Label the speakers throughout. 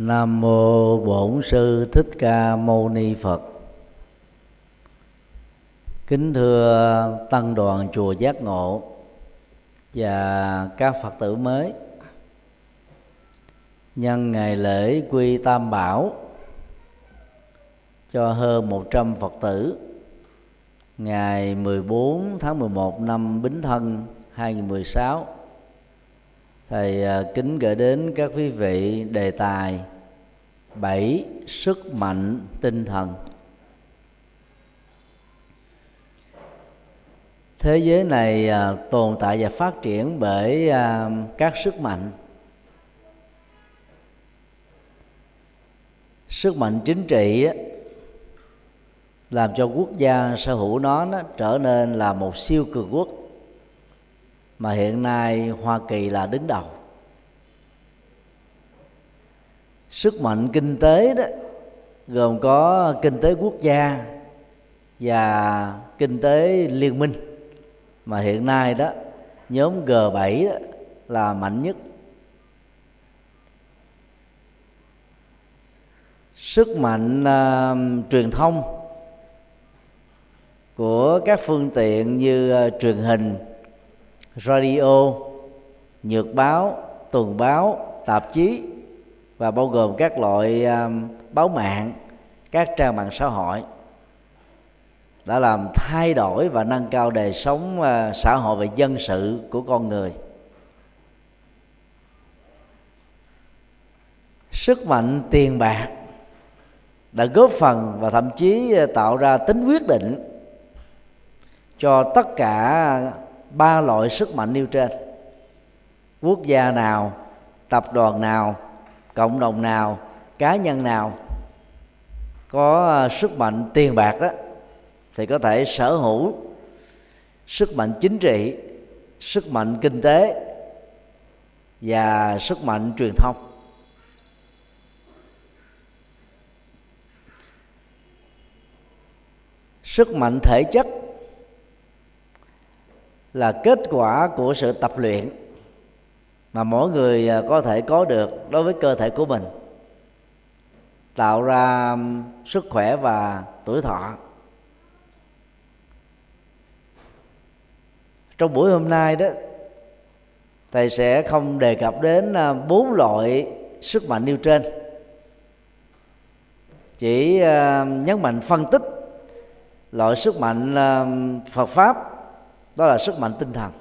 Speaker 1: Nam mô Bổn sư Thích Ca Mâu Ni Phật. Kính thưa tăng đoàn chùa Giác Ngộ và các Phật tử mới. Nhân ngày lễ quy Tam Bảo cho hơn 100 Phật tử, ngày 14 tháng 11 năm Bính Thân 2016 thầy à, kính gửi đến các quý vị đề tài bảy sức mạnh tinh thần. Thế giới này à, tồn tại và phát triển bởi à, các sức mạnh. Sức mạnh chính trị làm cho quốc gia sở hữu nó, nó trở nên là một siêu cường quốc mà hiện nay Hoa Kỳ là đứng đầu. Sức mạnh kinh tế đó gồm có kinh tế quốc gia và kinh tế liên minh. Mà hiện nay đó nhóm G7 đó là mạnh nhất. Sức mạnh uh, truyền thông của các phương tiện như uh, truyền hình radio nhược báo tuần báo tạp chí và bao gồm các loại um, báo mạng các trang mạng xã hội đã làm thay đổi và nâng cao đời sống uh, xã hội và dân sự của con người. Sức mạnh tiền bạc đã góp phần và thậm chí uh, tạo ra tính quyết định cho tất cả ba loại sức mạnh nêu trên. Quốc gia nào, tập đoàn nào, cộng đồng nào, cá nhân nào có à, sức mạnh tiền bạc đó thì có thể sở hữu sức mạnh chính trị, sức mạnh kinh tế và sức mạnh truyền thông. Sức mạnh thể chất là kết quả của sự tập luyện mà mỗi người à, có thể có được đối với cơ thể của mình, tạo ra sức khỏe và tuổi thọ. Trong buổi hôm nay đó, thầy sẽ không đề cập đến à, bốn loại sức mạnh nêu trên, chỉ à, nhấn mạnh phân tích loại sức mạnh Phật pháp đó là sức mạnh tinh thần.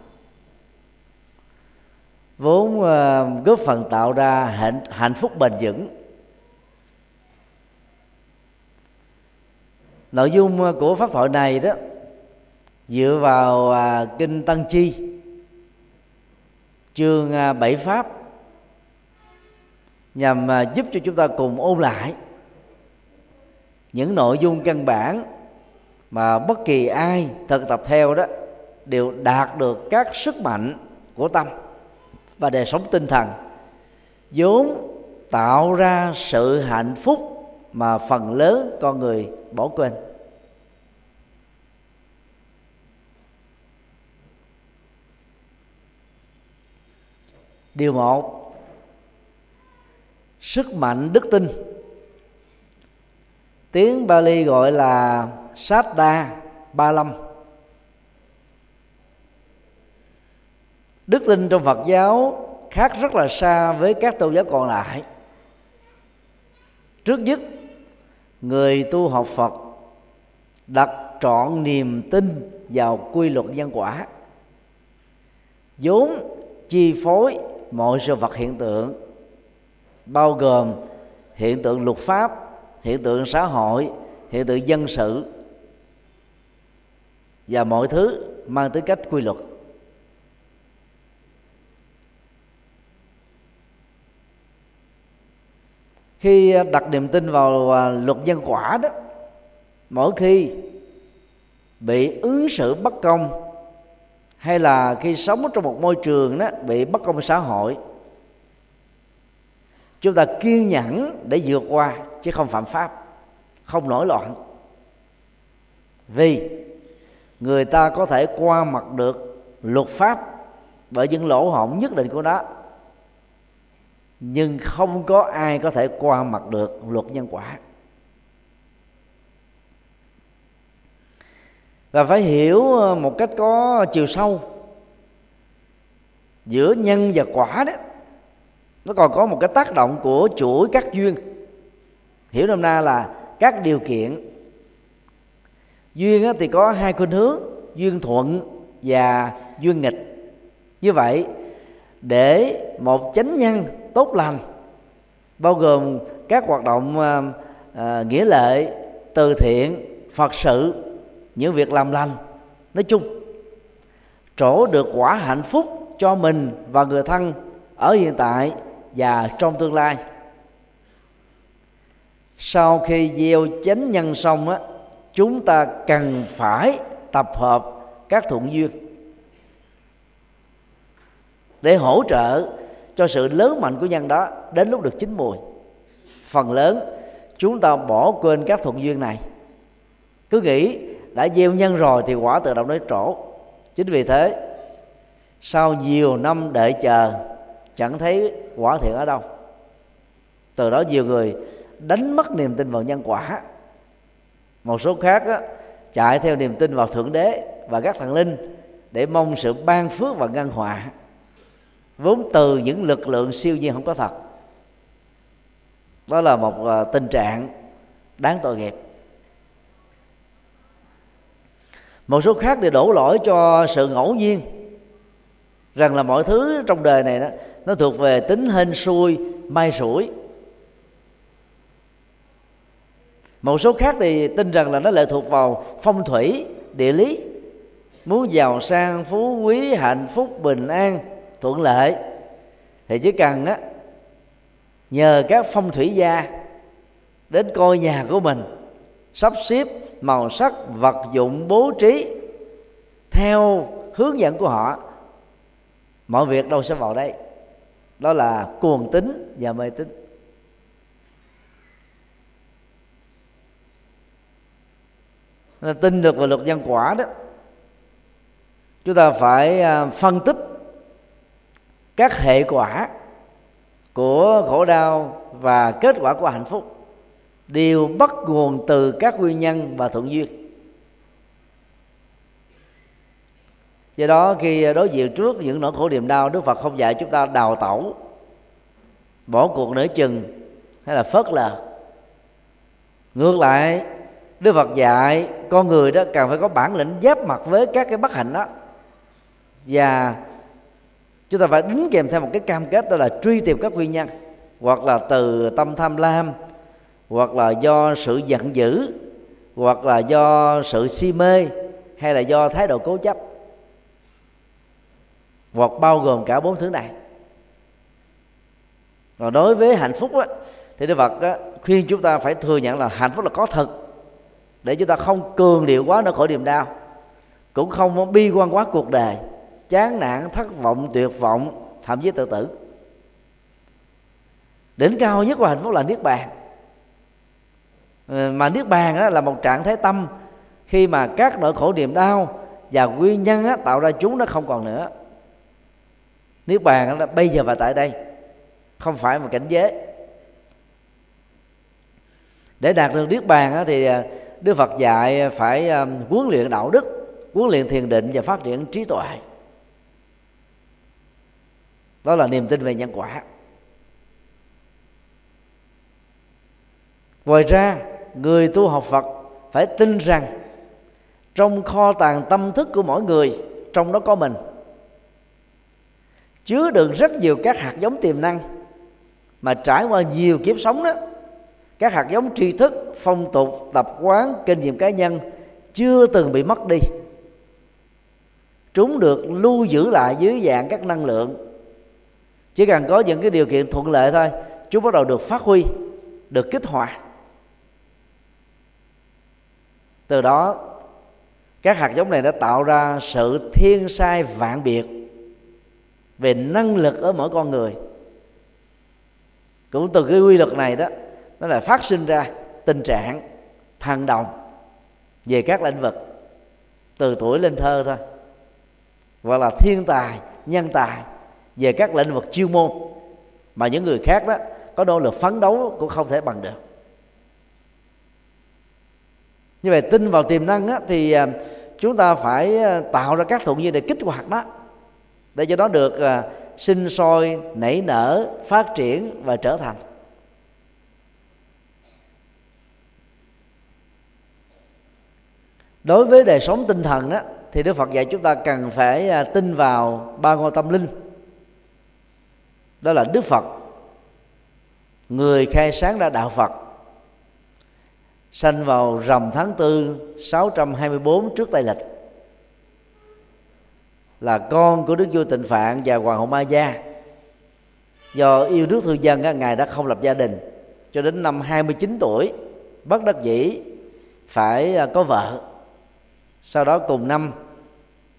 Speaker 1: Vốn uh, góp phần tạo ra hạnh, hạnh phúc bền vững. Nội dung ờ, của pháp thoại này đó dựa vào uh, kinh tăng chi chương uh, bảy pháp nhằm uh, giúp cho chúng ta cùng ôn lại những nội dung căn bản mà bất kỳ ai thực tập theo đó đều đạt được các sức mạnh của tâm và đời sống tinh thần, vốn tạo ra sự hạnh phúc mà phần lớn con người bỏ quên. Điều một, sức mạnh đức tin. Tiếng Bali gọi là sát đa ba lâm đức tin trong phật giáo khác rất là xa với các tôn giáo còn lại. Trước nhất, người tu học phật đặt trọn niềm tin vào quy luật nhân quả. Vốn chi phối mọi sự vật hiện tượng, bao gồm hiện tượng luật pháp, hiện tượng xã hội, hiện tượng dân sự và mọi thứ mang tính cách quy luật. Khi à, đặt niềm tin vào à, luật nhân quả đó, mỗi khi bị ứng xử bất công hay là khi sống trong một môi trường đó bị bất công xã hội, chúng ta kiên nhẫn để vượt qua chứ không phạm pháp, không nổi loạn. Vì người ta có thể qua mặt được luật pháp bởi những lỗ hổng nhất định của nó nhưng không có ai có thể qua mặt được luật nhân quả. Và phải hiểu ờ, một cách có chiều sâu, giữa nhân và quả đó, nó còn có một cái tác động của chuỗi các duyên. Hiểu nôm na là các điều kiện. Duyên thì có hai khuynh hướng, duyên thuận và duyên nghịch. Như vậy, để một chánh nhân tốt lành bao gồm các hoạt động à, à, nghĩa lệ từ thiện phật sự những việc làm lành. Nói chung trổ được quả hạnh phúc cho mình và người thân ở hiện tại và trong tương lai. Sau khi gieo chánh nhân xong á chúng ta cần phải tập hợp các thuận duyên để hỗ trợ cho sự lớn mạnh của nhân đó đến lúc được chín mùi. Phần lớn chúng ta bỏ quên các thuận duyên này. Cứ nghĩ đã gieo nhân rồi thì quả tự động đến trổ. Chính vì thế sau nhiều năm đợi chờ chẳng thấy quả thiện ở đâu. Từ đó nhiều người đánh mất niềm tin vào nhân quả. Một số khác á, chạy theo niềm tin vào thượng đế và các thần linh để mong sự ban phước và ngăn họa vốn từ những lực lượng siêu nhiên không có thật. Đó là một ờ, tình trạng đáng tội nghiệp. Một số khác thì đổ lỗi cho sự ngẫu nhiên, rằng là mọi thứ trong đời này đó, nó thuộc về tính hên xui may rủi. Một số khác thì tin rằng là nó lệ thuộc vào phong thủy, địa lý, muốn giàu sang, phú quý, hạnh phúc, bình an thuận lợi. Thì chỉ cần á, nhờ các phong thủy gia đến coi nhà của mình, sắp xếp màu sắc, vật dụng, bố trí theo hướng dẫn của họ, mọi việc đâu sẽ vào đây. Đó là cuồng tính và mê tín. Tin được vào luật nhân quả đó, chúng ta phải à, phân tích các hệ quả của khổ đau và kết quả của hạnh phúc đều bắt nguồn từ các nguyên nhân và thuận duyên. Do đó, khi đối diện trước những nỗi khổ niềm đau, đức phật không dạy chúng ta đào tẩu, bỏ cuộc nửa chừng hay là phớt lờ. Ngược lại, đức phật dạy con người đó cần phải có bản lĩnh giáp mặt với các cái bất hạnh đó và chúng ta phải đính kèm theo một cái cam kết đó là truy tìm các nguyên nhân hoặc là từ tâm tham lam hoặc là do sự giận dữ hoặc là do sự si mê hay là do thái độ cố chấp hoặc bao gồm cả bốn thứ này. Còn đối với hạnh phúc á, thì Đức Phật á, khuyên chúng ta phải thừa nhận là hạnh phúc là có thật để chúng ta không cường điệu quá nó khỏi niềm đau cũng không bi quan quá cuộc đời chán nản thất vọng tuyệt vọng thậm chí tự tử. Đỉnh cao nhất của hạnh phúc là niết bàn. Ờ, mà niết bàn đó là một trạng thái tâm. Khi mà các nỗi khổ niềm đau và nguyên nhân á, tạo ra chúng nó không còn nữa. Niết bàn là bây giờ và tại đây. Không phải một cảnh giới. Để đạt được niết bàn thì à, đức phật dạy phải à, huấn luyện đạo đức huấn luyện thiền định và phát triển trí tuệ đó là niềm tin về nhân quả. Ngoài ra, người tu học phật phải tin rằng trong kho tàng tâm thức của mỗi người, trong đó có mình, chứa đựng rất nhiều các hạt giống tiềm năng mà trải qua nhiều kiếp sống đó. Các hạt giống tri thức, phong tục, tập quán, kinh nghiệm cá nhân chưa từng bị mất đi. Chúng được lưu giữ lại dưới dạng các năng lượng chỉ cần có những cái điều kiện thuận lợi thôi chúng bắt đầu được phát huy, được kích hoạt. Từ đó, các hạt giống này đã tạo ra sự thiên sai vạn biệt về năng lực ở mỗi con người. Cũng từ cái quy luật này đó, nó lại phát sinh ra tình trạng thần đồng về các lĩnh vực, từ tuổi lên thơ thôi, gọi là thiên tài, nhân tài về các lĩnh vực chuyên môn mà những người khác đó có nỗ lực phấn đấu cũng không thể bằng được. Như vậy tin vào tiềm năng á, thì à, chúng ta phải à, tạo ra các thuận duyên để kích hoạt đó để cho nó được à, sinh sôi nảy nở phát triển và trở thành. Đối với đời sống tinh thần đó thì đức phật dạy chúng ta cần phải à, tin vào ba ngôi tâm linh đó là đức phật. Người khai sáng ra đạo phật. Sanh vào rằm tháng tư 624 trước Tây lịch. Là con của Đức vua Tịnh Phạn và Hoàng hậu Ma Gia. Do yêu nước thương dân ngài đã không lập gia đình. Cho đến năm 29 tuổi, bất đắc dĩ phải à, có vợ. Sau đó cùng năm,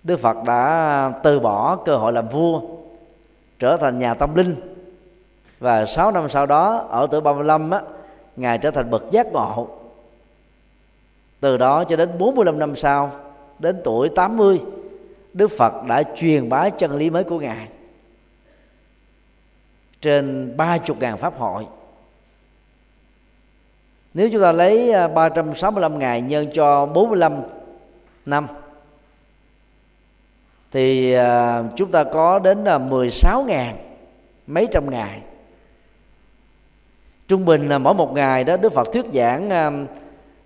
Speaker 1: Đức Phật đã từ bỏ cơ hội làm vua trở thành nhà tâm linh. Và 6 năm sau đó ở tuổi 35 á, ngài trở thành bậc giác ngộ. Từ đó cho đến 45 năm sau đến tuổi 80 Đức Phật đã truyền bá chân lý mới của ngài trên ba chục ngàn pháp hội. Nếu chúng ta lấy à, 365 ngày nhân cho 45 năm thì à, chúng ta có đến là 16 ngàn, mấy trăm ngày trung bình là mỗi một ngày đó, Đức Phật thuyết giảng à,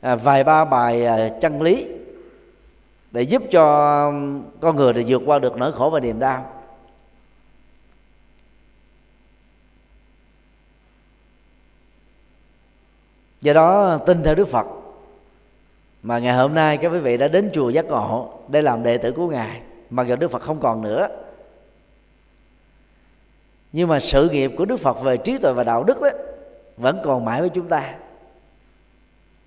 Speaker 1: à, vài ba bài chân lý để giúp cho con người để vượt qua được nỗi khổ và niềm đau. Do đó, tin theo đức phật, mà ngày hôm nay các quý vị đã đến chùa giác ngộ để làm đệ tử của ngài mặc dù đức phật không còn nữa. Nhưng mà sự nghiệp của đức phật về trí tuệ và đạo đức đó vẫn còn mãi với chúng ta.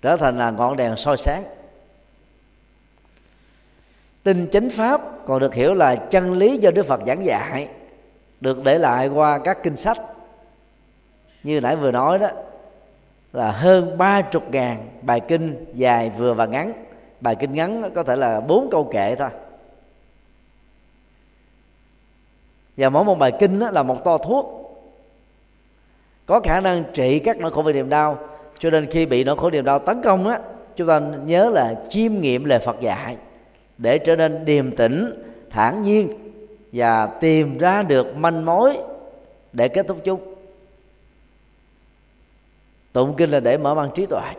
Speaker 1: Trở thành là ngọn đèn soi sáng. Tinh chánh pháp còn được hiểu là chân lý do đức phật giảng dạy, được để lại qua các kinh sách. Như nãy vừa nói đó, là hơn ba chục ngàn bài kinh dài vừa và ngắn. Bài kinh ngắn có thể là bốn câu kệ thôi. Và mỗi một bài kinh đó là một to thuốc. Có khả năng trị các nỗi khổ về niềm đau. Cho nên khi bị nỗi khổ niềm đau tấn công á, chúng ta nhớ là chiêm nghiệm lời Phật dạy. Để trở nên điềm tĩnh, thản nhiên và tìm ra được manh mối để kết thúc chung tụng kinh là để mở mang trí tuệ.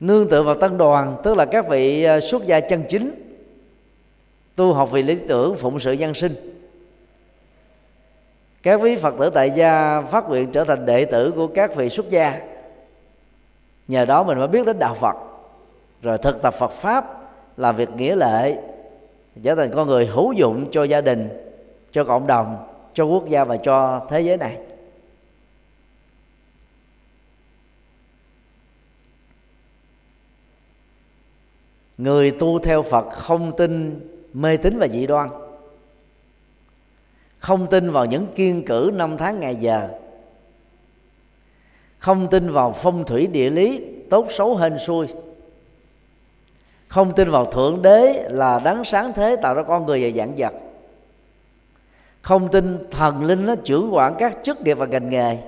Speaker 1: Nương tựa vào tăng đoàn, tức là các vị à, xuất gia chân chính tu học vì lý tưởng, phụng sự nhân sinh. Các vị phật tử tại gia phát nguyện trở thành đệ tử của các vị xuất gia. Nhờ đó mình mới biết đến đạo phật. Rồi thực tập phật pháp, làm việc nghĩa lệ, trở thành con người hữu dụng cho gia đình, cho cộng đồng, cho quốc gia và cho thế giới này. Người tu theo phật không tin mê tín và dị đoan. Không tin vào những kiên cử năm tháng ngày giờ không tin vào phong thủy địa lý tốt xấu hên xui. Không tin vào thượng đế là đấng sáng thế tạo ra con người và dạng vật. Không tin thần linh nó trưởng quản các chức nghiệp và ngành nghề.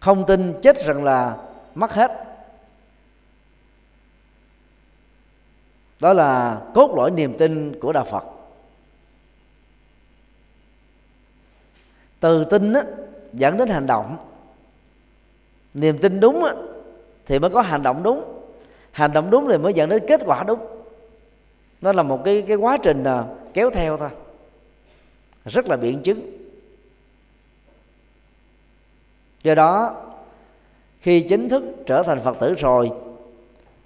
Speaker 1: Không tin chết rằng là mất hết. Đó là cốt lõi niềm tin của đạo phật. Từ tin á, dẫn đến hành động. Niềm tin đúng á, thì mới có hành động đúng. Hành động đúng thì mới dẫn đến kết quả đúng. Nó là một cái cái quá trình à, kéo theo thôi. Rất là biện chứng. Do đó khi chính thức trở thành phật tử rồi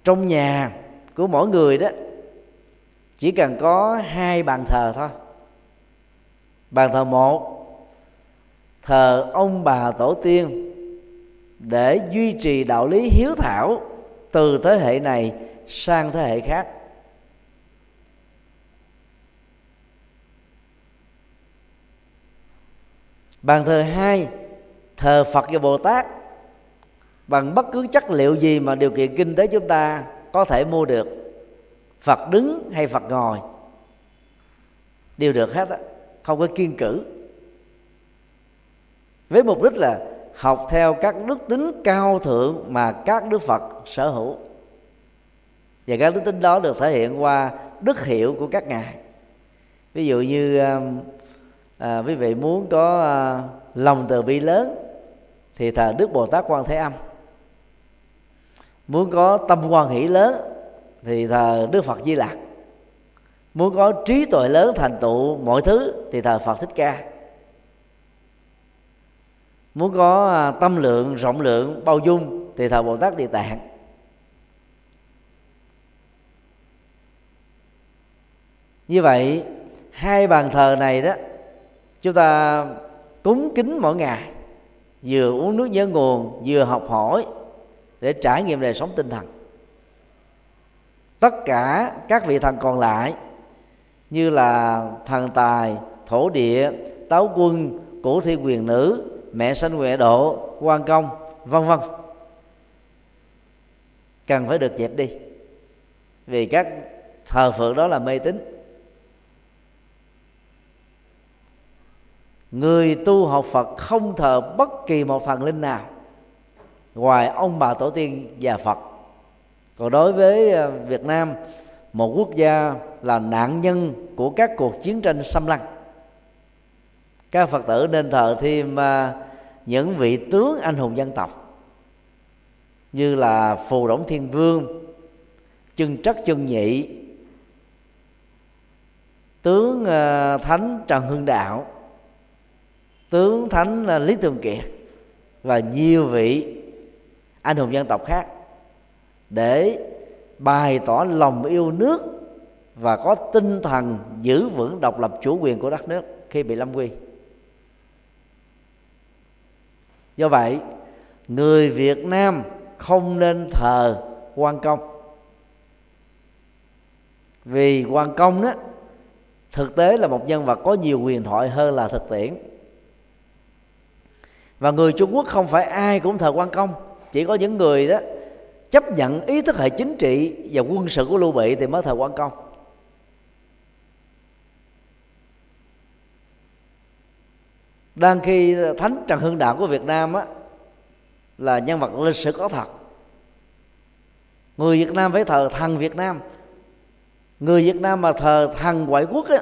Speaker 1: trong nhà của mỗi người đó, chỉ cần có hai bàn thờ thôi. Bàn thờ một, thờ ông bà tổ tiên để duy trì đạo lý hiếu thảo từ thế hệ này sang thế hệ khác. Bàn thờ hai, thờ phật và bồ tát. Bằng bất cứ chất liệu gì mà điều kiện kinh tế chúng ta có thể mua được phật đứng hay phật ngồi. Đều được hết á không có kiên cử. Với mục đích là học theo các đức tính cao thượng mà các đức phật sở hữu. Và các đức tính đó được thể hiện qua đức hiệu của các ngài. Ví dụ như à, à quý vị muốn có à, lòng từ bi lớn thì thờ đức bồ tát quan thế âm muốn có tâm quan hỷ lớn thì thờ đức phật di lặc. Muốn có trí tuệ lớn thành tựu mọi thứ thì thờ phật thích ca. Muốn có à, tâm lượng, rộng lượng, bao dung thì thờ bồ tát địa tạng. Như vậy, hai bàn thờ này đó, chúng ta cúng kính mỗi ngày, vừa uống nước nhớ nguồn, vừa học hỏi để trải nghiệm đời sống tinh thần. Tất cả các vị thần còn lại như là thần tài, thổ địa, táo quân, cổ thi quyền nữ, mẹ sanh huệ độ, quan công, vân vân. Cần phải được dẹp đi, vì các thờ phượng đó là mê tín. Người tu học phật không thờ bất kỳ một thần linh nào ngoài ông bà tổ tiên và phật. Còn đối với ờ, việt nam, một quốc gia là nạn nhân của các cuộc chiến tranh xâm lăng. Các phật tử nên thờ thêm ờ, những vị tướng anh hùng dân tộc, như là phù đổng thiên vương, chân trắc chân nhị, tướng ờ, thánh trần hưng đạo, tướng thánh lý tường kiệt và nhiều vị anh hùng dân tộc khác, để bày tỏ lòng yêu nước và có tinh thần giữ vững độc lập chủ quyền của đất nước khi bị lâm quy do vậy, người việt nam không nên thờ quan công. Vì quan công đó, thực tế là một nhân vật có nhiều quyền thoại hơn là thực tiễn. Và người trung quốc không phải ai cũng thờ quan công chỉ có những người đó chấp nhận ý thức hệ chính trị và quân sự của lưu bị thì mới thờ quan công. Đang khi thánh trần hưng đạo của việt nam á, là nhân vật lịch sử có thật. Người việt nam phải thờ thần việt nam. Người việt nam mà thờ thần ngoại quốc á,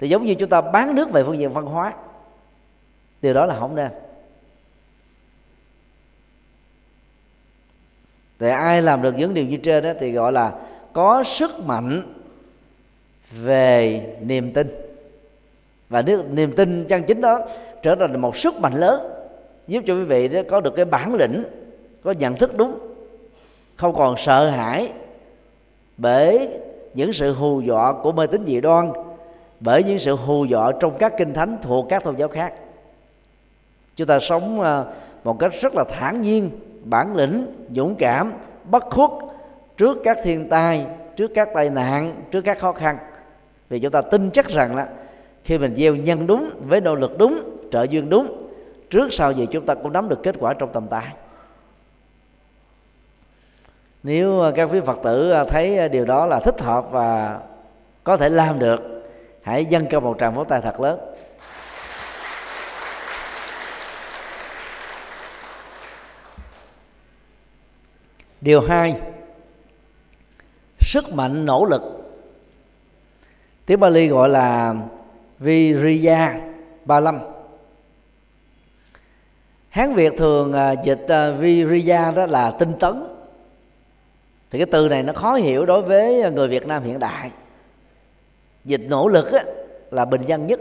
Speaker 1: thì giống như chúng ta bán nước về phương diện văn hóa. Điều đó là không nên. Thì ai làm được những điều như trên đó thì gọi là có sức mạnh về niềm tin. Và nếu niềm tin chân chính đó trở thành một sức mạnh lớn, giúp cho quý vị đó có được cái bản lĩnh, có nhận thức đúng, không còn sợ hãi bởi những sự hù dọa của mê tín dị đoan, bởi những sự hù dọa trong các kinh thánh thuộc các tôn giáo khác. Chúng ta sống ờ, một cách rất là thản nhiên bản lĩnh, dũng cảm, bất khuất trước các thiên tai, trước các tai nạn, trước các khó khăn. Vì chúng ta tin chắc rằng là khi mình gieo nhân đúng, với nỗ lực đúng, trợ duyên đúng, trước sau gì chúng ta cũng nắm được kết quả trong tầm tay. Nếu à, các quý phật tử à, thấy à, điều đó là thích hợp và có thể làm được, hãy dâng cho một tràng vỗ tay thật lớn. Điều hai sức mạnh nỗ lực. Tiếng Bali gọi là Viriya ba lâm Hán Việt thường à, dịch à, Viriya đó là tinh tấn. Thì cái từ này nó khó hiểu đối với người Việt Nam hiện đại. Dịch nỗ lực á, là bình dân nhất.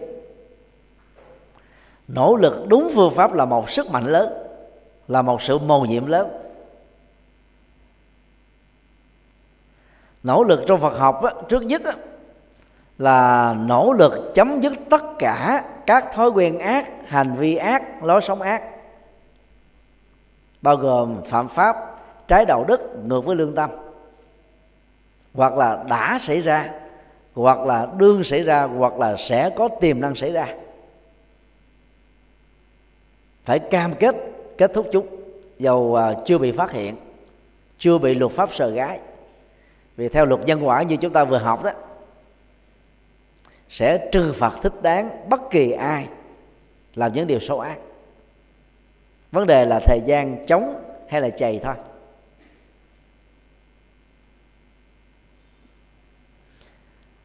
Speaker 1: Nỗ lực đúng phương pháp là một sức mạnh lớn là một sự mầu nhiệm lớn. Nỗ lực trong Phật học á, trước nhất á, là nỗ lực chấm dứt tất cả các thói quen ác hành vi ác lối sống ác. Bao gồm phạm pháp trái đạo đức ngược với lương tâm. Hoặc là đã xảy ra hoặc là đương xảy ra hoặc là sẽ có tiềm năng xảy ra. Phải cam kết kết thúc chúng. Dầu à, chưa bị phát hiện chưa bị luật pháp sờ gái vì theo luật nhân quả như chúng ta vừa học đó, sẽ trừng phạt thích đáng bất kỳ ai làm những điều xấu ác. Vấn đề là thời gian chống hay là chày thôi.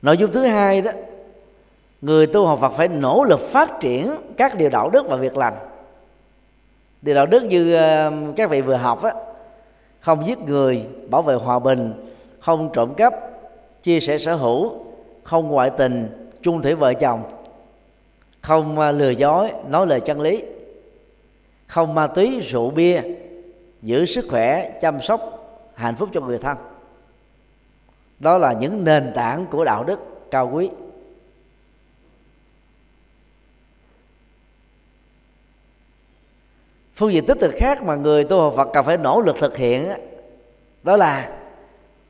Speaker 1: Nội dung thứ hai đó, người tu học Phật phải nỗ lực phát triển các điều đạo đức và việc lành. Điều đạo đức như ờ, các vị vừa học á, không giết người, bảo vệ hòa bình không trộm cắp, chia sẻ sở hữu, không ngoại tình, chung thủy vợ chồng, không à, lừa dối, nói lời chân lý, không ma túy, rượu bia, giữ sức khỏe, chăm sóc, hạnh phúc cho người thân. Đó là những nền tảng của đạo đức cao quý. Phương diện tích cực khác mà người tu học Phật cần phải nỗ lực thực hiện đó là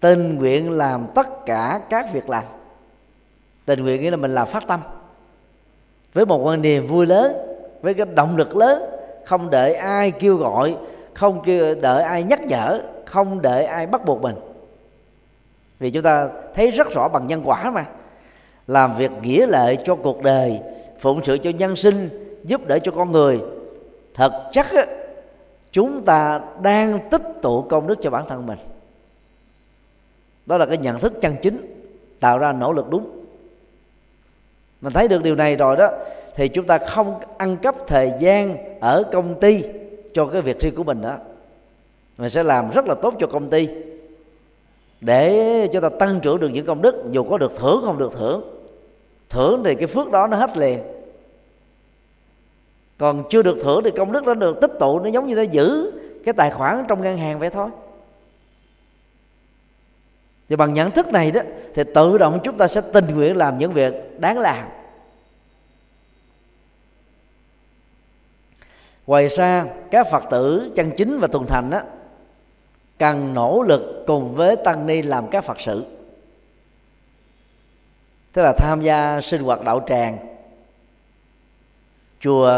Speaker 1: tình nguyện làm tất cả các việc lành. Tình nguyện nghĩa là mình làm phát tâm. Với một quan niềm vui lớn với cái động lực lớn không đợi ai kêu gọi không kêu đợi ai nhắc nhở không đợi ai bắt buộc mình. Vì chúng ta thấy rất rõ bằng nhân quả mà. Làm việc nghĩa lệ cho cuộc đời phụng sự cho nhân sinh giúp đỡ cho con người. Thật chắc á, chúng ta đang tích tụ công đức cho bản thân mình đó là cái nhận thức chân chính, tạo ra nỗ lực đúng. Mình thấy được điều này rồi đó, thì chúng ta không ăn cắp thời gian ở công ty cho cái việc riêng của mình đó mình sẽ làm rất là tốt cho công ty để cho ta tăng trưởng được những công đức. Dù có được thưởng không được thưởng thưởng thì cái phước đó nó hết liền. Còn chưa được thưởng thì công đức nó được tích tụ, nó giống như nó giữ cái tài khoản trong ngân hàng vậy thôi thì bằng nhận thức này đó, thì tự động chúng ta sẽ tình nguyện làm những việc đáng làm. Ngoài ra, các phật tử, chân chính và thuần thành đó cần nỗ lực cùng với tăng ni làm các phật sự. Tức là tham gia sinh hoạt đạo tràng. Chùa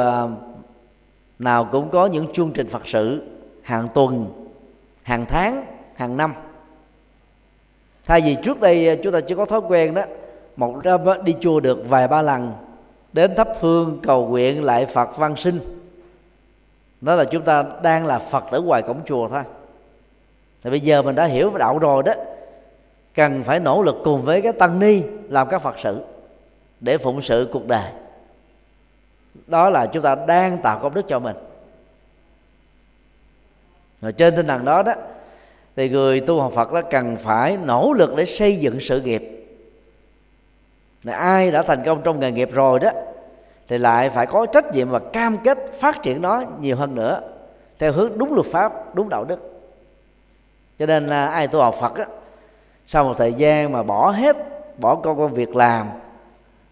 Speaker 1: nào cũng có những chương trình phật sự hàng tuần, hàng tháng, hàng năm thay vì trước đây à, chúng ta chỉ có thói quen đó, một năm đi chùa được vài ba lần, đến thắp hương cầu nguyện lại phật văn sinh. Đó là chúng ta đang là phật ở ngoài cổng chùa thôi. Thì bây giờ mình đã hiểu đạo rồi đó, cần phải nỗ lực cùng với cái tăng ni làm các phật sự để phụng sự cuộc đời. Đó là chúng ta đang tạo công đức cho mình. Rồi trên tinh thần đó đó thì người tu học Phật đó cần phải nỗ lực để xây dựng sự nghiệp. Là ai đã thành công trong nghề nghiệp rồi đó thì lại phải có trách nhiệm và cam kết phát triển nó nhiều hơn nữa theo hướng đúng luật pháp đúng đạo đức. Cho nên là ai tu học Phật á, sau một thời gian mà bỏ hết bỏ công công việc làm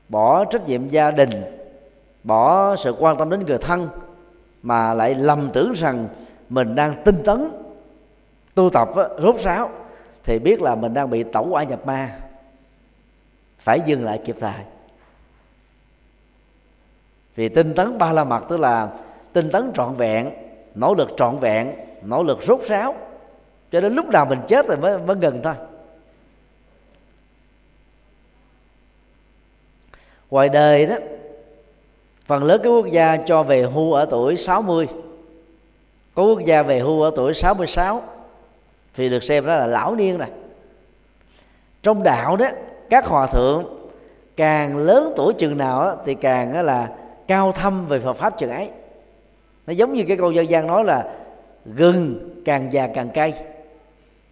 Speaker 1: bỏ trách nhiệm gia đình bỏ sự quan tâm đến người thân mà lại lầm tưởng rằng mình đang tinh tấn tu tập á, rốt ráo thì biết là mình đang bị tẩu quả nhập ma. Phải dừng lại kịp thời. Vì tinh tấn ba la mật tức là tinh tấn trọn vẹn nỗ lực trọn vẹn nỗ lực rốt ráo cho đến lúc nào mình chết rồi mới mới gần thôi. Ngoài đời đó phần lớn các quốc gia cho về hưu ở tuổi 60 có quốc gia về hưu ở tuổi 66 thì được xem đó là lão niên này trong đạo đó các hòa thượng càng lớn tuổi chừng nào đó, thì càng đó là cao thâm về Phật pháp chừng ấy. Nó giống như cái câu dân gian nói là gừng càng già càng cay.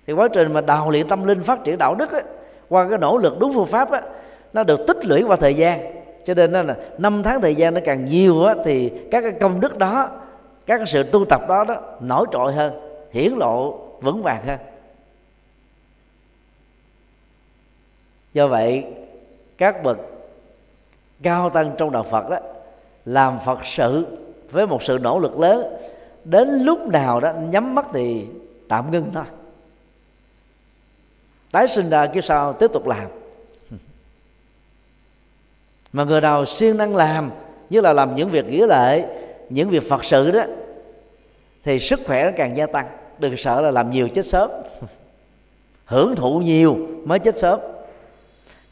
Speaker 1: Thì quá trình mà đào luyện tâm linh phát triển đạo đức á, qua cái nỗ lực đúng phương pháp á, nó được tích lũy qua thời gian. Cho nên là năm tháng thời gian nó càng nhiều á, thì các cái công đức đó các cái sự tu tập đó đó nổi trội hơn hiển lộ vững vàng hơn. Do vậy, các bậc cao tăng trong đạo Phật đó, làm Phật sự với một sự nỗ lực lớn, đến lúc nào đó nhắm mắt thì tạm ngưng thôi. Tái sinh ra kiếp sau tiếp tục làm. Mà người nào siêng năng làm, như là làm những việc nghĩa lệ những việc phật sự đó, thì sức khỏe nó càng gia tăng đừng sợ là làm nhiều chết sớm. Hưởng thụ nhiều mới chết sớm.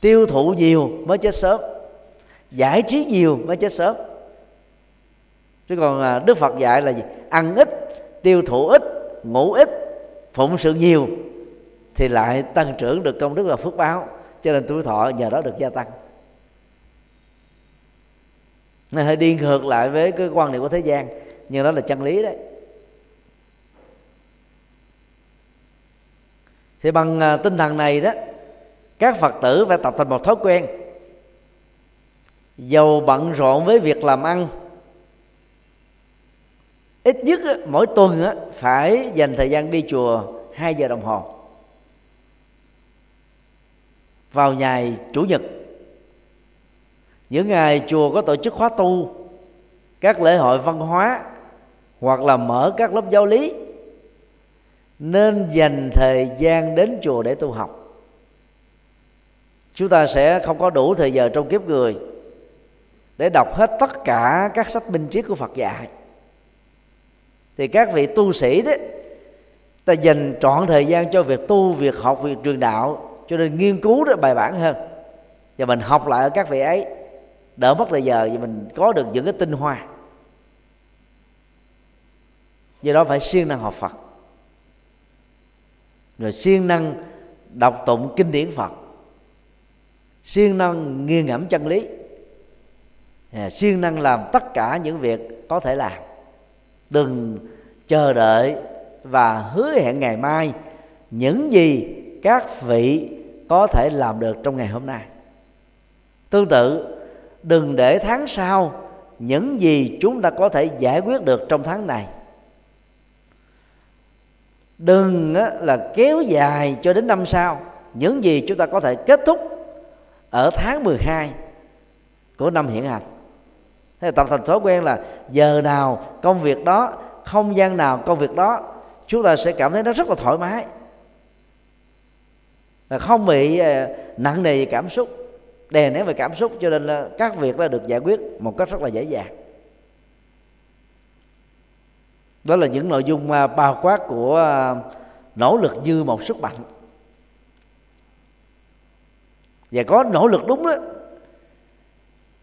Speaker 1: Tiêu thụ nhiều mới chết sớm. Giải trí nhiều mới chết sớm. Chứ còn à, đức phật dạy là gì? Ăn ít, tiêu thụ ít, ngủ ít, phụng sự nhiều thì lại tăng trưởng được công đức và phước báo. Cho nên tuổi thọ nhờ đó được gia tăng. Nó hơi đi ngược lại với cái quan niệm của thế gian, nhưng đó là chân lý đấy. Thì bằng à, tinh thần này đó, các phật tử phải tập thành một thói quen. Dầu bận rộn với việc làm ăn, ít nhất mỗi tuần phải dành thời gian đi chùa 2 giờ đồng hồ. Vào ngày chủ nhật, những ngày chùa có tổ chức khóa tu, các lễ hội văn hóa hoặc là mở các lớp giáo lý nên dành thời gian đến chùa để tu học. Chúng ta sẽ không có đủ thời giờ trong kiếp người để đọc hết tất cả các sách minh triết của Phật dạy. Thì các vị tu sĩ đấy ta dành trọn thời gian cho việc tu, việc học, việc truyền đạo, cho nên nghiên cứu đó bài bản hơn. Và mình học lại ở các vị ấy, đỡ mất thời giờ và mình có được những cái tinh hoa. Do đó phải siêng năng học Phật rồi siêng năng đọc tụng kinh điển Phật. Siêng năng nghiêng ngẫm chân lý. À, siêng năng làm tất cả những việc có thể làm. Đừng chờ đợi và hứa hẹn ngày mai những gì các vị có thể làm được trong ngày hôm nay. Tương tự đừng để tháng sau những gì chúng ta có thể giải quyết được trong tháng này đừng là kéo dài cho đến năm sau. Những gì chúng ta có thể kết thúc ở tháng 12 của năm hiện hành. Thế tập thành thói quen là giờ nào công việc đó, không gian nào công việc đó, chúng ta sẽ cảm thấy nó rất là thoải mái. Và không bị ờ, nặng nề về cảm xúc, đè nén về cảm xúc, cho nên là các việc đã được giải quyết một cách rất là dễ dàng đó là những nội dung à, bao quát của à, nỗ lực như một sức mạnh. Và có nỗ lực đúng đó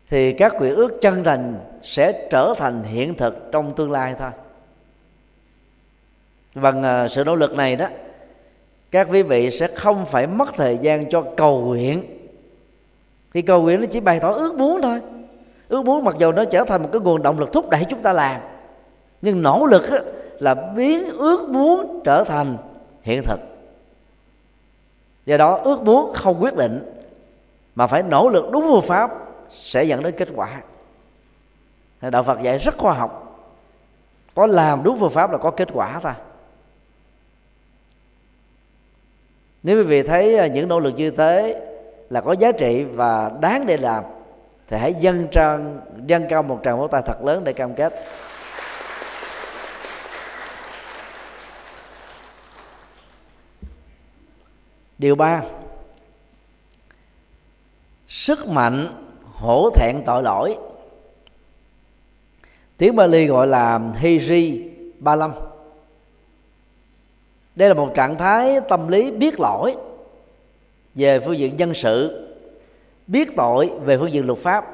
Speaker 1: thì các quyển ước chân thành sẽ trở thành hiện thực trong tương lai thôi. Bằng à, sự nỗ lực này đó, các quý vị sẽ không phải mất thời gian cho cầu nguyện. Thì cầu nguyện nó chỉ bày tỏ ước muốn thôi. Ước muốn mặc dù nó trở thành một cái nguồn động lực thúc đẩy chúng ta làm nhưng nỗ lực là biến ước muốn trở thành hiện thực. Do đó, ước muốn không quyết định, mà phải nỗ lực đúng phương pháp sẽ dẫn đến kết quả. Đạo phật dạy rất khoa học. Có làm đúng phương pháp là có kết quả thôi. Nếu quý vị thấy à, những nỗ lực như thế là có giá trị và đáng để làm, thì hãy dâng trang dâng cao một tràng vỗ tay thật lớn để cam kết. Điều ba. Sức mạnh hổ thẹn tội lỗi. Tiếng Bali gọi là Hiri Ba Lâm đây là một trạng thái tâm lý biết lỗi về phương diện dân sự, biết tội về phương diện luật pháp.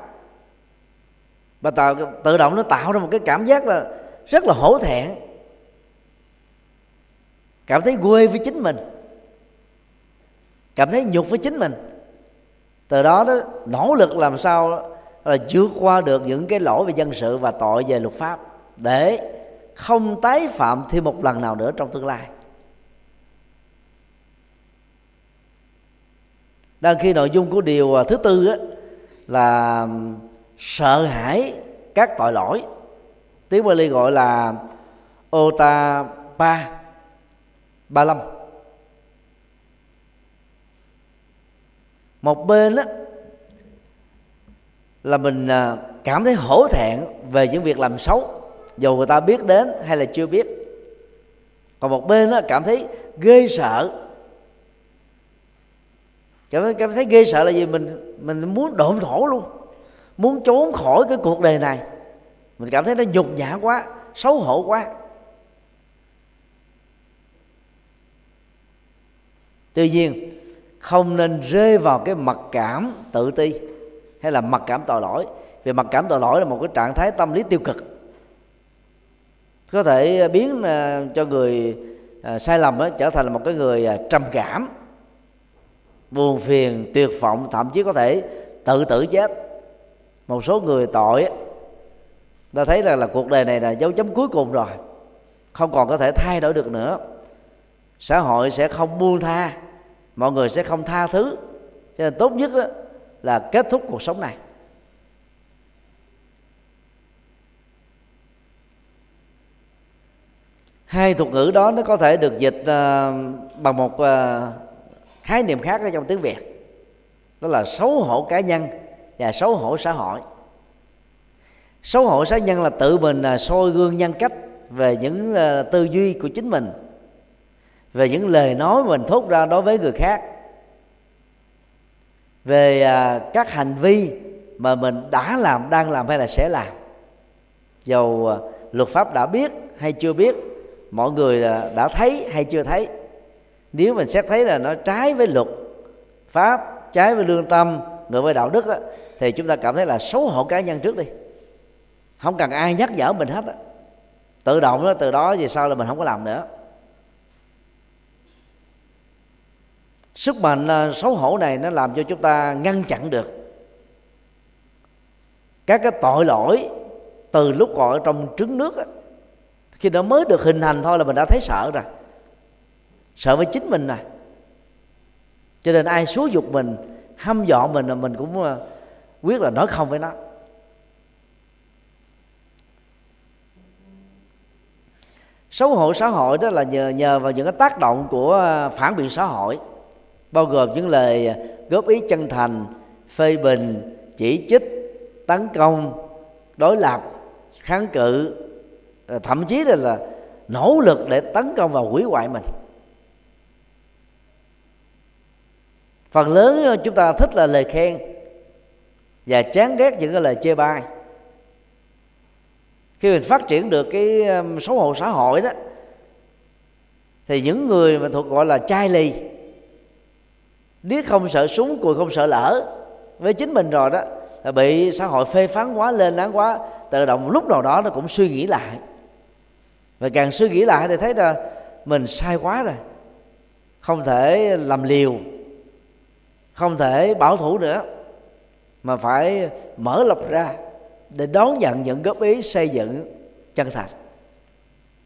Speaker 1: Và tạo tự động nó tạo ra một cái cảm giác là rất là hổ thẹn. Cảm thấy quê với chính mình cảm thấy nhục với chính mình. Từ đó đó nỗ lực làm sao là vượt qua được những cái lỗi về dân sự và tội về luật pháp để không tái phạm thêm một lần nào nữa trong tương lai. Đang khi nội dung của điều à, thứ tư á, là sợ hãi các tội lỗi. Tiếng Bali gọi là Ota ba Ba Lâm một bên đó là mình à, cảm thấy hổ thẹn về những việc làm xấu dù người ta biết đến hay là chưa biết. Còn một bên đó cảm thấy ghê sợ. Cảm thấy, cảm thấy ghê sợ là gì mình mình muốn độn thổ luôn muốn trốn khỏi cái cuộc đời này. Mình cảm thấy nó nhục nhã quá xấu hổ quá. Tuy nhiên không nên rơi vào cái mặc cảm tự ti hay là mặc cảm tội lỗi. Vì mặc cảm tội lỗi là một cái trạng thái tâm lý tiêu cực. Có thể biến à, cho người à, sai lầm đó, trở thành một cái người à, trầm cảm buồn phiền tuyệt vọng thậm chí có thể tự tử chết. Một số người tội ta thấy rằng là cuộc đời này là dấu chấm cuối cùng rồi không còn có thể thay đổi được nữa. Xã hội sẽ không buông tha mọi người sẽ không tha thứ. Cho nên tốt nhất là kết thúc cuộc sống này. Hai thuật ngữ đó nó có thể được dịch uh, bằng một uh, khái niệm khác ở trong tiếng việt. Đó là xấu hổ cá nhân và xấu hổ xã hội. Xấu hổ xã nhân là tự mình uh, soi gương nhân cách về những uh, tư duy của chính mình về những lời nói mình thốt ra đối với người khác. Về à, các hành vi mà mình đã làm đang làm hay là sẽ làm. Dầu à, luật pháp đã biết hay chưa biết mọi người à, đã thấy hay chưa thấy nếu mình xét thấy là nó trái với luật pháp trái với lương tâm ngược với đạo đức á, thì chúng ta cảm thấy là xấu hổ cá nhân trước đi. Không cần ai nhắc nhở mình hết á. tự động đó từ đó về sau là mình không có làm nữa. Sức mạnh à, xấu hổ này nó làm cho chúng ta ngăn chặn được các cái tội lỗi từ lúc còn ở trong trứng nước á, khi nó mới được hình thành thôi là mình đã thấy sợ rồi sợ với chính mình này cho nên ai xúi dục mình hăm dọa mình là mình cũng à, quyết là nói không với nó. Xấu hổ xã hội đó là nhờ nhờ vào những cái tác động của à, phản biện xã hội bao gồm những lời góp ý chân thành phê bình chỉ trích tấn công đối lập kháng cự ờ, thậm chí là, là nỗ lực để tấn công và hủy hoại mình. Phần lớn ờ, chúng ta thích là lời khen và chán ghét những cái lời chê bai. Khi mình phát triển được cái số xấu hổ xã hội đó thì những người mà thuộc gọi là chai lì điếc không sợ súng, cùi không sợ lỡ với chính mình rồi đó, là bị xã hội phê phán quá, lên án quá, tự động lúc nào đó nó cũng suy nghĩ lại. Và càng suy nghĩ lại thì thấy là mình sai quá rồi. Không thể làm liều, không thể bảo thủ nữa, mà phải mở lọc ra để đón nhận những góp ý xây dựng chân thành,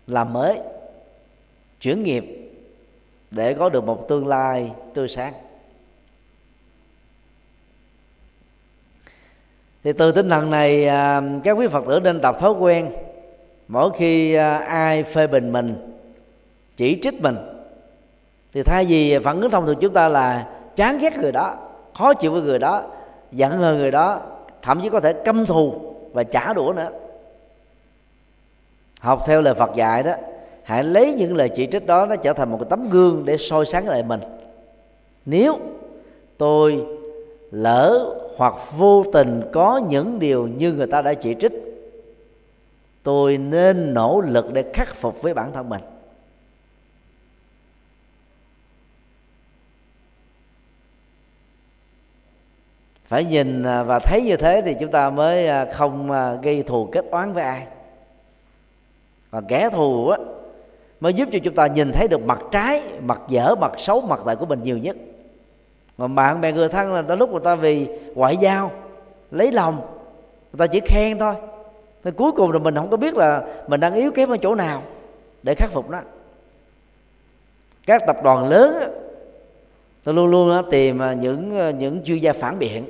Speaker 1: làm mới, chuyển nghiệp để có được một tương lai tươi sáng. Thì từ tinh thần này à, các quý phật tử nên tập thói quen. Mỗi khi à, ai phê bình mình, chỉ trích mình, thì thay vì phản ứng thông thường chúng ta là chán ghét người đó, khó chịu với người đó, giận hờn người đó, thậm chí có thể căm thù và trả đũa nữa. Học theo lời Phật dạy đó, hãy lấy những lời chỉ trích đó, nó trở thành một cái tấm gương để soi sáng lại mình. Nếu tôi lỡ hoặc vô tình có những điều như người ta đã chỉ trích, tôi nên nỗ lực để khắc phục với bản thân mình. Phải nhìn à, và thấy như thế thì chúng ta mới à, không à, gây thù kết oán với ai. Và kẻ thù á, mới giúp cho chúng ta nhìn thấy được mặt trái, mặt dở, mặt xấu, mặt tệ của mình nhiều nhất mà bạn bè người thân là tới lúc người ta vì ngoại giao, lấy lòng, người ta chỉ khen thôi. Thì cuối cùng là mình không có biết là mình đang yếu kém ở chỗ nào để khắc phục nó. Các tập đoàn lớn tôi luôn luôn tìm à, những à, những chuyên gia phản biện,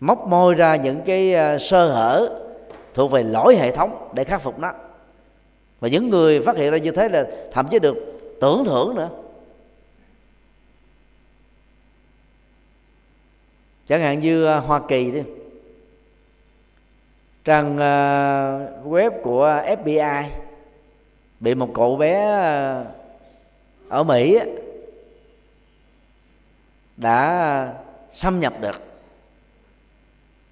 Speaker 1: móc môi ra những cái à, sơ hở thuộc về lỗi hệ thống để khắc phục nó. Và những người phát hiện ra như thế là thậm chí được tưởng thưởng nữa. Chẳng hạn như à, hoa kỳ đi. Trang à, web của fbi bị một cậu bé à, ở mỹ đã xâm nhập được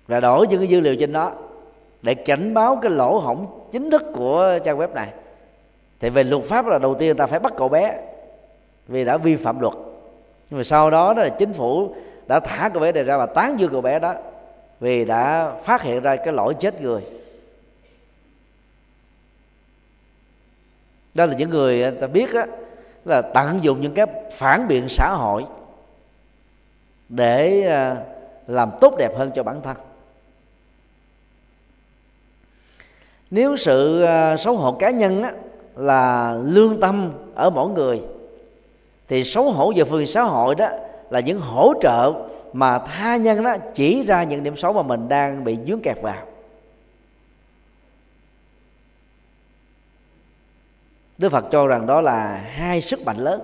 Speaker 1: và đổi những cái dữ liệu trên đó để cảnh báo cái lỗ hổng chính thức của trang web này. Thì về luật pháp là đầu tiên ta phải bắt cậu bé vì đã vi phạm luật. Nhưng mà sau đó đó là chính phủ đã thả cậu bé này ra và tán dương cậu bé đó vì đã phát hiện ra cái lỗi chết người. Đó là những người ta biết á, là tận dụng những cái phản biện xã hội để à, làm tốt đẹp hơn cho bản thân. Nếu sự à, xấu hổ cá nhân á, là lương tâm ở mỗi người thì xấu hổ về phương xã hội đó là những hỗ trợ mà tha nhân đó chỉ ra những điểm xấu mà mình đang bị dướng kẹt vào. Đức Phật cho rằng đó là hai sức mạnh lớn.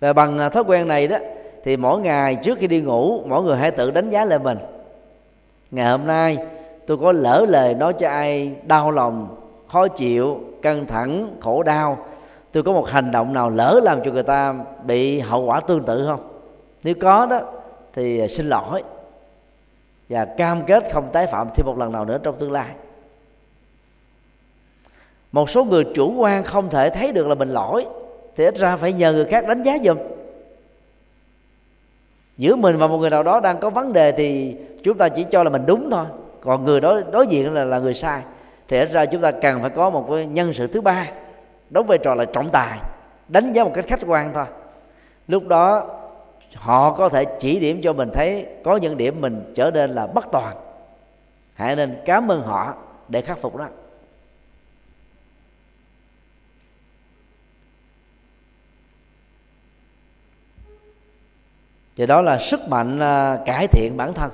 Speaker 1: Và bằng à, thói quen này đó, thì mỗi ngày trước khi đi ngủ, mỗi người hãy tự đánh giá lại mình. Ngày hôm nay, tôi có lỡ lời nói cho ai đau lòng, khó chịu, căng thẳng, khổ đau tôi có một hành động nào lỡ làm cho người ta bị hậu quả tương tự không? Nếu có đó, thì à, xin lỗi. Và cam kết không tái phạm thêm một lần nào nữa trong tương lai. Một số người chủ quan không thể thấy được là mình lỗi, thì ít ra phải nhờ người khác đánh giá giùm. Giữa mình và một người nào đó đang có vấn đề thì chúng ta chỉ cho là mình đúng thôi. Còn người đó đối diện là là người sai, thì ít ra chúng ta cần phải có một cái nhân sự thứ ba đóng vai trò là trọng tài, đánh giá một cách khách quan thôi. Lúc đó, họ có thể chỉ điểm cho mình thấy có những điểm mình trở nên là bất toàn. Hãy nên cảm ơn họ để khắc phục đó. Thì đó là sức mạnh à, cải thiện bản thân.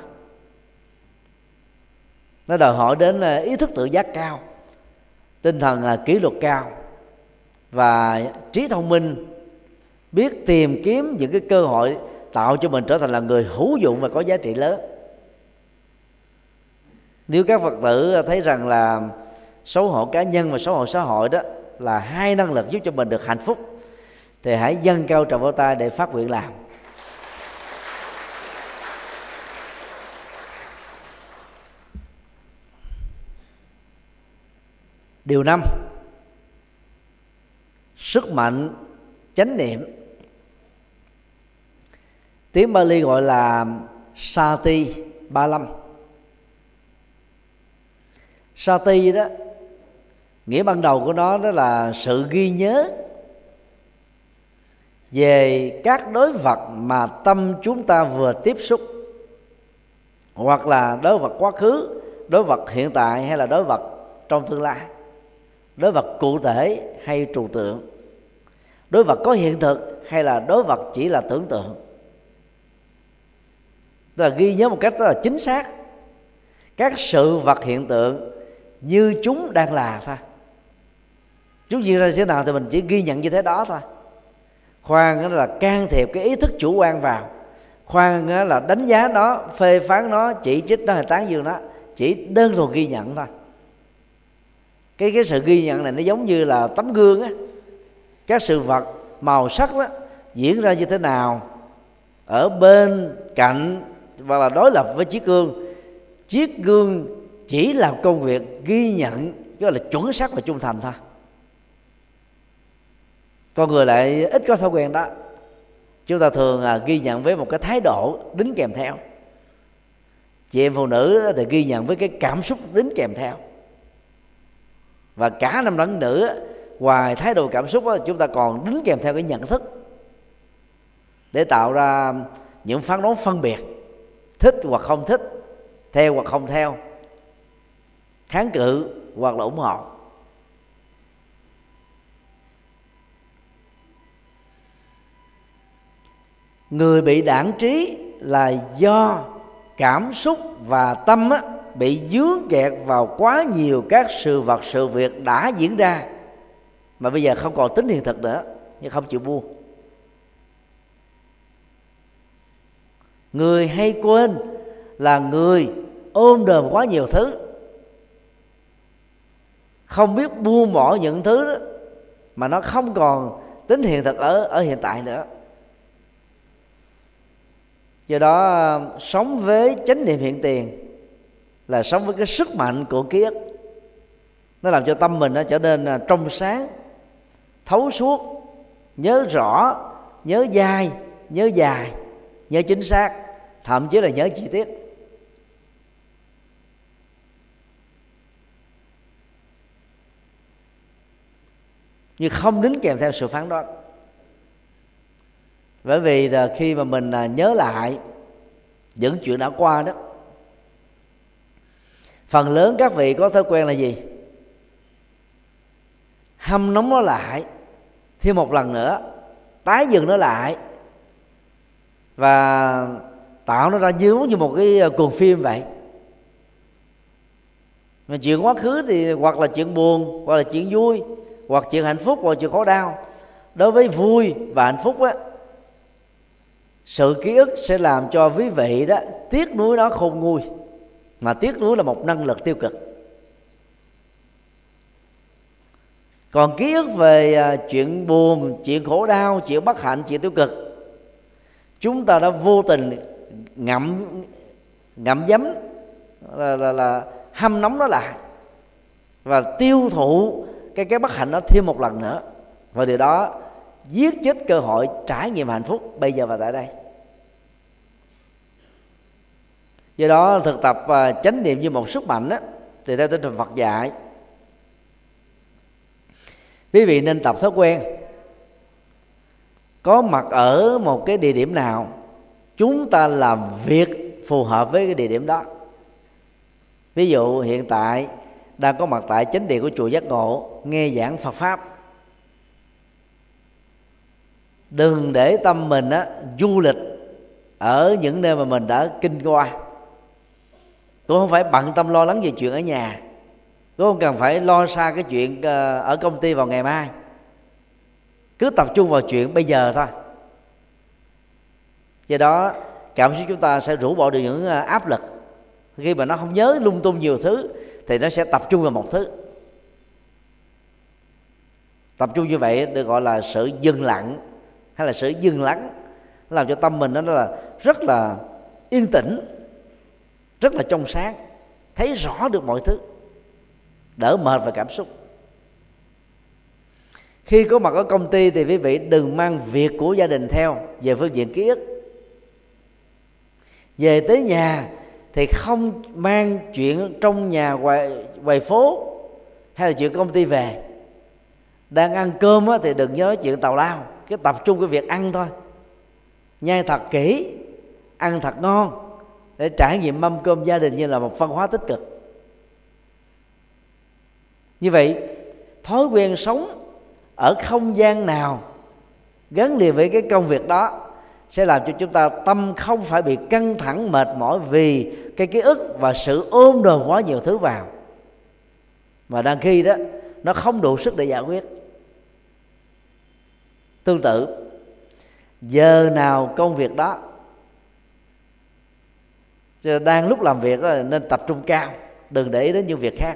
Speaker 1: Nó đòi hỏi đến à, ý thức tự giác cao, tinh thần à, kỷ luật cao và trí thông minh, biết tìm kiếm những cái cơ hội tạo cho mình trở thành là người hữu dụng và có giá trị lớn. Nếu các phật tử thấy rằng là xấu hổ cá nhân và xấu hổ xã hội đó là hai năng lực giúp cho mình được hạnh phúc, thì hãy dâng cao trào vào tay để phát nguyện làm. Điều năm sức mạnh chánh niệm. Tiếng Bali gọi là Sati ba lâm. Sati đó, nghĩa ban đầu của nó đó là sự ghi nhớ về các đối vật mà tâm chúng ta vừa tiếp xúc, hoặc là đối vật quá khứ, đối vật hiện tại hay là đối vật trong tương lai, đối vật cụ thể hay trừu tượng đối vật có hiện thực hay là đối vật chỉ là tưởng tượng? Tức là ghi nhớ một cách rất là chính xác. Các sự vật hiện tượng như chúng đang là thôi. Chúng diễn ra thế nào thì mình chỉ ghi nhận như thế đó thôi. Khoan là can thiệp cái ý thức chủ quan vào. Khoan là đánh giá nó, phê phán nó, chỉ trích nó hay tán dương nó, chỉ đơn thuần ghi nhận thôi. Cái cái sự ghi nhận này nó giống như là tấm gương á các sự vật màu sắc đó diễn ra như thế nào? Ở bên cạnh và là đối lập với chiếc gương. Chiếc gương chỉ làm công việc ghi nhận gọi là chuẩn xác và trung thành thôi. Con người lại ít có thói quen đó. Chúng ta thường là ghi nhận với một cái thái độ đính kèm theo. Chị em phụ nữ thì ghi nhận với cái cảm xúc đính kèm theo. Và cả nam lẫn nữ ngoài thái độ cảm xúc đó, chúng ta còn đính kèm theo cái nhận thức để tạo ra những phán đoán phân biệt thích hoặc không thích theo hoặc không theo kháng cự hoặc là ủng hộ. Người bị đảng trí là do cảm xúc và tâm á, bị dướng kẹt vào quá nhiều các sự vật sự việc đã diễn ra mà bây giờ không còn tính hiện thực nữa, nhưng không chịu buông. Người hay quên là người ôm đờm quá nhiều thứ. Không biết buông bỏ những thứ đó mà nó không còn tính hiện thực ở ở hiện tại nữa. Do đó, sống với chánh niệm hiện tiền là sống với cái sức mạnh của ký ức. Nó làm cho tâm mình nó trở nên à, trong sáng thấu suốt, nhớ rõ, nhớ dai nhớ dài, nhớ chính xác, thậm chí là nhớ chi tiết. Nhưng không đính kèm theo sự phán đoán. Bởi vì là khi mà mình à, nhớ lại những chuyện đã qua đó, phần lớn các vị có thói quen là gì? Hâm nóng nó lại thêm một lần nữa, tái dừng nó lại và tạo nó ra giống như một cái ờ, cuồng phim vậy. Mà chuyện quá khứ thì hoặc là chuyện buồn, hoặc là chuyện vui, hoặc chuyện hạnh phúc, hoặc chuyện khổ đau. Đối với vui và hạnh phúc á, sự ký ức sẽ làm cho quý vị đó tiếc nuối nó khôn nguôi, mà tiếc nuối là một năng lực tiêu cực. Còn ký ức về à, chuyện buồn chuyện khổ đau chuyện bất hạnh chuyện tiêu cực chúng ta đã vô tình ngậm ngậm dấm là, là, là hâm nóng nó lại và tiêu thụ cái cái bất hạnh đó thêm một lần nữa. Và điều đó giết chết cơ hội trải nghiệm hạnh phúc bây giờ và tại đây. Do đó thực tập à, chánh niệm như một sức mạnh đó, thì theo tinh thần Phật dạy quý vị nên tập thói quen. Có mặt ở một cái địa điểm nào chúng ta làm việc phù hợp với cái địa điểm đó. Ví dụ hiện tại đang có mặt tại chánh điện của chùa giác ngộ nghe giảng phật pháp. Đừng để tâm mình á, du lịch ở những nơi mà mình đã kinh qua. Cũng không phải bận tâm lo lắng về chuyện ở nhà cũng không? Cần phải lo xa cái chuyện ờ, ở công ty vào ngày mai. Cứ tập trung vào chuyện bây giờ thôi. Do đó, cảm xúc chúng ta sẽ rũ bỏ được những ờ, áp lực. Khi mà nó không nhớ lung tung nhiều thứ, thì nó sẽ tập trung vào một thứ. Tập trung như vậy được gọi là sự dừng lặng, hay là sự dừng lắng. Làm cho tâm mình nó là rất là yên tĩnh, rất là trong sáng, thấy rõ được mọi thứ đỡ mệt về cảm xúc. Khi có mặt ở công ty thì quý vị đừng mang việc của gia đình theo về phương diện ký ức. Về tới nhà thì không mang chuyện trong nhà ngoài, ngoài phố hay là chuyện công ty về. Đang ăn cơm thì đừng nhớ chuyện tàu lao cứ tập trung cái việc ăn thôi. Nhai thật kỹ ăn thật ngon để trải nghiệm mâm cơm gia đình như là một văn hóa tích cực như vậy thói quen sống ở không gian nào gắn liền với cái công việc đó sẽ làm cho chúng ta tâm không phải bị căng thẳng mệt mỏi vì cái ký ức và sự ôm đồn quá nhiều thứ vào. Mà đang khi đó nó không đủ sức để giải quyết. Tương tự giờ nào công việc đó đang lúc làm việc đó, nên tập trung cao đừng để ý đến những việc khác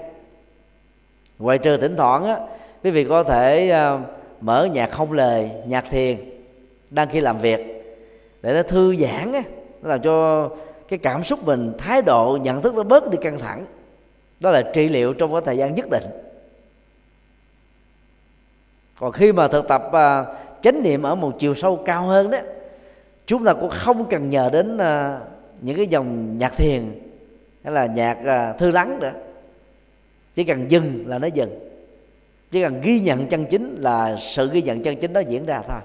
Speaker 1: ngoài trừ thỉnh thoảng á quý vị có thể uh, mở nhạc không lời nhạc thiền đang khi làm việc để nó thư giãn á nó làm cho cái cảm xúc mình thái độ nhận thức nó bớt đi căng thẳng. Đó là trị liệu trong cái thời gian nhất định. Còn khi mà thực tập ờ, chánh niệm ở một chiều sâu cao hơn đó chúng ta cũng không cần nhờ đến ờ, những cái dòng nhạc thiền hay là nhạc thư lắng nữa chỉ cần dừng là nó dừng. Chỉ cần ghi nhận chân chính là sự ghi nhận chân chính đó diễn ra thôi.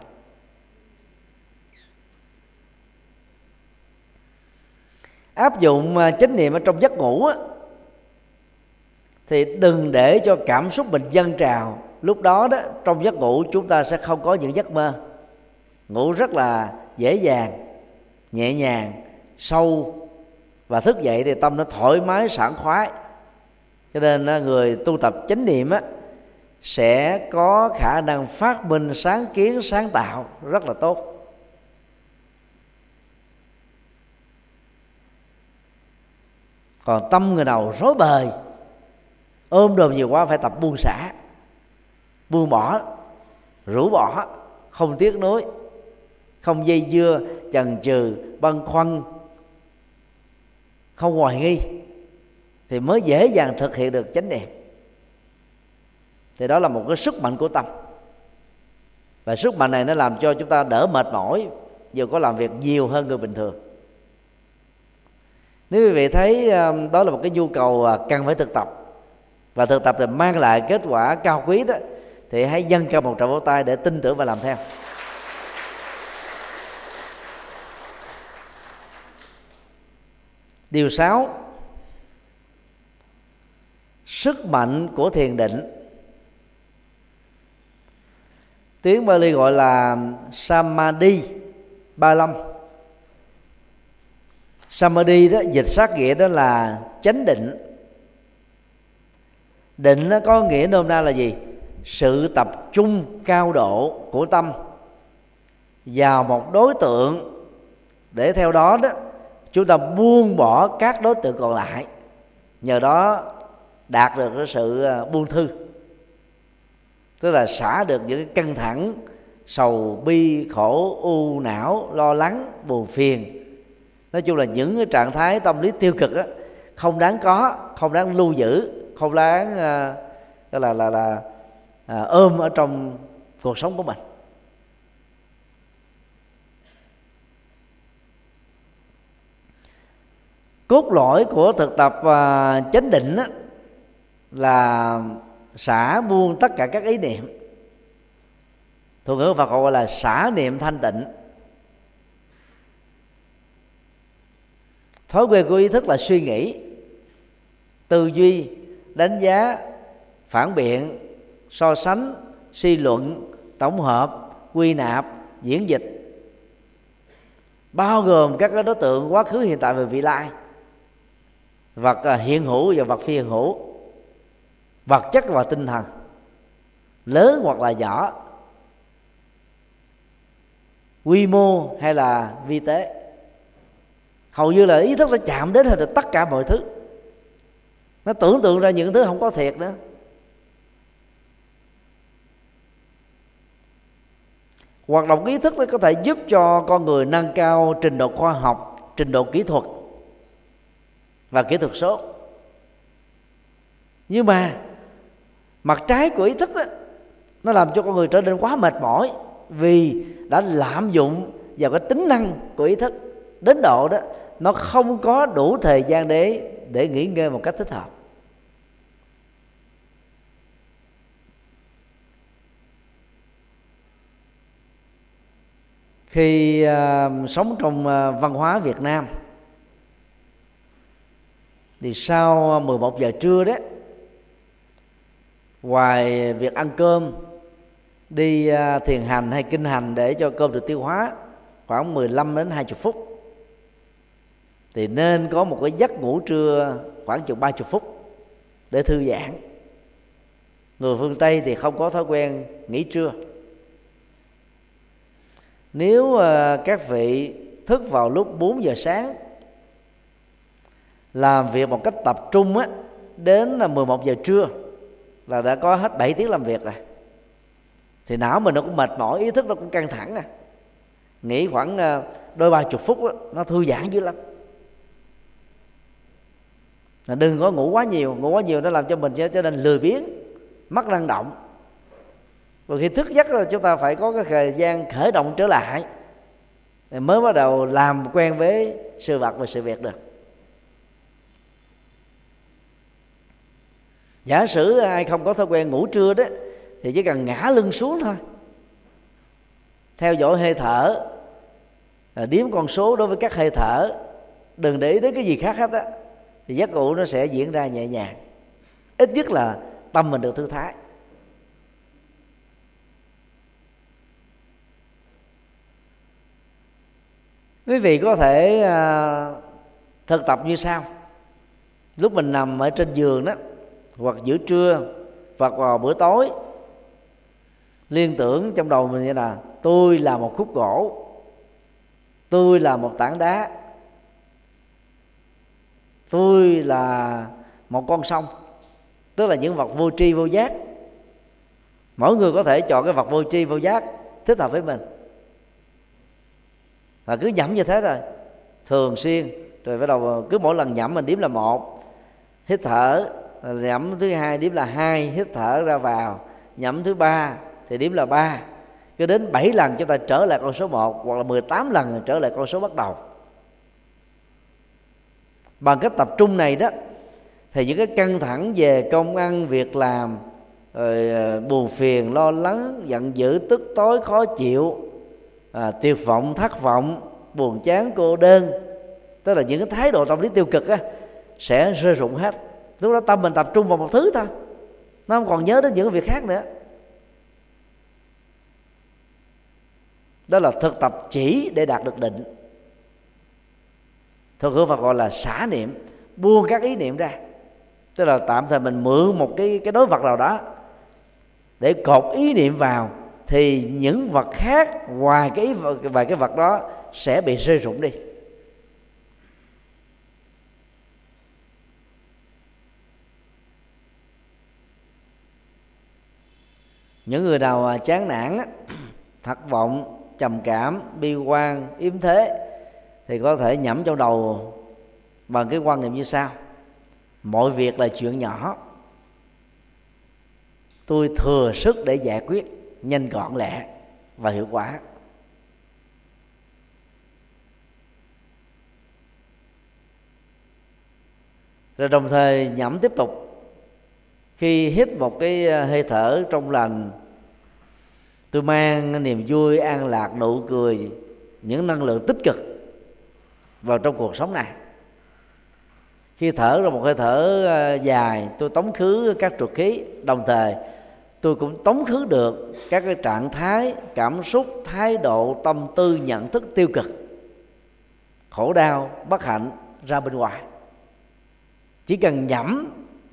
Speaker 1: Áp dụng à, chánh niệm ở trong giấc ngủ á, thì đừng để cho cảm xúc mình dâng trào. Lúc đó đó trong giấc ngủ chúng ta sẽ không có những giấc mơ. Ngủ rất là dễ dàng nhẹ nhàng sâu. Và thức dậy thì tâm nó thoải mái sảng khoái cho nên người tu tập chánh niệm á, sẽ có khả năng phát minh, sáng kiến, sáng tạo rất là tốt. Còn tâm người nào rối bời, ôm đồm nhiều quá phải tập buông xả, buông bỏ, rũ bỏ, không tiếc nuối, không dây dưa, chần chừ, băn khoăn, không hoài nghi thì mới dễ dàng thực hiện được chánh niệm. Thì đó là một cái sức mạnh của tâm. Và sức mạnh này nó làm cho chúng ta đỡ mệt mỏi, dù có làm việc nhiều hơn người bình thường. Nếu quý vị thấy um, đó là một cái nhu cầu à, cần phải thực tập, và thực tập để mang lại kết quả cao quý đó, thì hãy dâng cao một tràng vỗ tay để tin tưởng và làm theo. Điều sáu sức mạnh của thiền định. Tiếng Bali gọi là samadhi ba lâm. Samadhi đó, dịch sát nghĩa đó là chánh định. Định nó có nghĩa nôm na là gì? Sự tập trung cao độ của tâm vào một đối tượng. Để theo đó đó, chúng ta buông bỏ các đối tượng còn lại. Nhờ đó đạt được cái sự ờ, buông thư. Tức là xả được những cái căng thẳng sầu bi khổ u não lo lắng buồn phiền. Nói chung là những cái trạng thái tâm lý tiêu cực đó, không đáng có không đáng lưu giữ không đáng uh, là là là à, ôm ở trong cuộc sống của mình. Cốt lõi của thực tập à, chánh định á, là xả buông tất cả các ý niệm. Thuật ngữ Phật gọi là xả niệm thanh tịnh. Thói quen của ý thức là suy nghĩ, tư duy, đánh giá, phản biện, so sánh, suy luận, tổng hợp, quy nạp, diễn dịch. Bao gồm các đối tượng quá khứ hiện tại và vị lai. Vật à, hiện hữu và vật phi hiện hữu vật chất và tinh thần, lớn hoặc là nhỏ, quy mô hay là vi tế. Hầu như là ý thức đã chạm đến hết được tất cả mọi thứ. Nó tưởng tượng ra những thứ không có thiệt nữa. Hoạt động ý thức nó có thể giúp cho con người nâng cao trình độ khoa học, trình độ kỹ thuật và kỹ thuật số. Nhưng mà mặt trái của ý thức đó, nó làm cho con người trở nên quá mệt mỏi vì đã lạm dụng vào cái tính năng của ý thức. Đến độ đó nó không có đủ thời gian để để nghỉ ngơi một cách thích hợp. Khi uh, sống trong uh, văn hóa Việt Nam thì sau à, 11 giờ trưa đấy ngoài việc ăn cơm, đi à, thiền hành hay kinh hành để cho cơm được tiêu hóa, khoảng 15 đến 20 phút. Thì nên có một cái giấc ngủ trưa khoảng chừng 30 phút để thư giãn. Người phương Tây thì không có thói quen nghỉ trưa. Nếu à, các vị thức vào lúc 4 giờ sáng, làm việc một cách tập trung á, đến là 11 giờ trưa là đã có hết 7 tiếng làm việc rồi. Thì não mình nó cũng mệt mỏi ý thức nó cũng căng thẳng à. Nghỉ khoảng ờ, đôi ba chục phút đó, nó thư giãn dữ lắm. Là đừng có ngủ quá nhiều ngủ quá nhiều nó làm cho mình trở nên lười biếng mất năng động. Và khi thức giấc rồi chúng ta phải có cái thời gian khởi động trở lại mới bắt đầu làm quen với sự vật và sự việc được. Giả sử ai không có thói quen ngủ trưa đó thì chỉ cần ngã lưng xuống thôi. Theo dõi hơi thở à, điếm con số đối với các hơi thở đừng để ý đến cái gì khác hết á thì giấc ngủ nó sẽ diễn ra nhẹ nhàng. Ít nhất là tâm mình được thư thái. Quý vị có thể uh, thực tập như sau. Lúc mình nằm ở trên giường đó hoặc giữa trưa hoặc vào bữa tối. Liên tưởng trong đầu mình như là, tôi là một khúc gỗ, tôi là một tảng đá, tôi là một con sông. Tức là những vật vô tri vô giác. Mỗi người có thể chọn cái vật vô tri vô giác thích hợp với mình. Và cứ nhẩm như thế rồi thường xuyên, rồi bắt đầu cứ mỗi lần nhẩm mình điểm là một, hít thở Ờ, nhẩm thứ hai điểm là hai hít thở ra vào. Nhẩm thứ ba thì điểm là ba. Cứ đến 7 lần chúng ta trở lại con số 1 hoặc là 18 lần trở lại con số bắt đầu. Bằng cách tập trung này đó thì những cái căng thẳng về công ăn việc làm rồi ờ, buồn phiền lo lắng giận dữ tức tối khó chịu à, tuyệt vọng thất vọng buồn chán cô đơn tức là những cái thái độ tâm lý tiêu cực á sẽ rơi rụng hết lúc đó tâm mình tập trung vào một thứ thôi. Nó không còn nhớ đến những việc khác nữa. Đó là thực tập chỉ để đạt được định. Thường ngữ Phật gọi là xả niệm, buông các ý niệm ra. Tức là tạm thời mình mượn một cái cái đối vật nào đó để cột ý niệm vào, thì những vật khác ngoài cái, vài cái vật đó sẽ bị rơi rụng đi. Những người nào à, chán nản thất vọng, trầm cảm, bi quan, yếm thế, thì có thể nhẩm trong đầu bằng cái quan niệm như sau. Mọi việc là chuyện nhỏ. Tôi thừa sức để giải quyết, nhanh gọn lẹ và hiệu quả. Rồi đồng thời nhẩm tiếp tục khi hít một cái ờ, hơi thở trong lành, tôi mang niềm vui, an lạc, nụ cười, những năng lượng tích cực vào trong cuộc sống này. Khi thở ra một hơi thở ờ, dài, tôi tống khứ các trục khí. Đồng thời, tôi cũng tống khứ được các cái trạng thái, cảm xúc, thái độ, tâm tư, nhận thức tiêu cực, khổ đau, bất hạnh ra bên ngoài. Chỉ cần nhẩm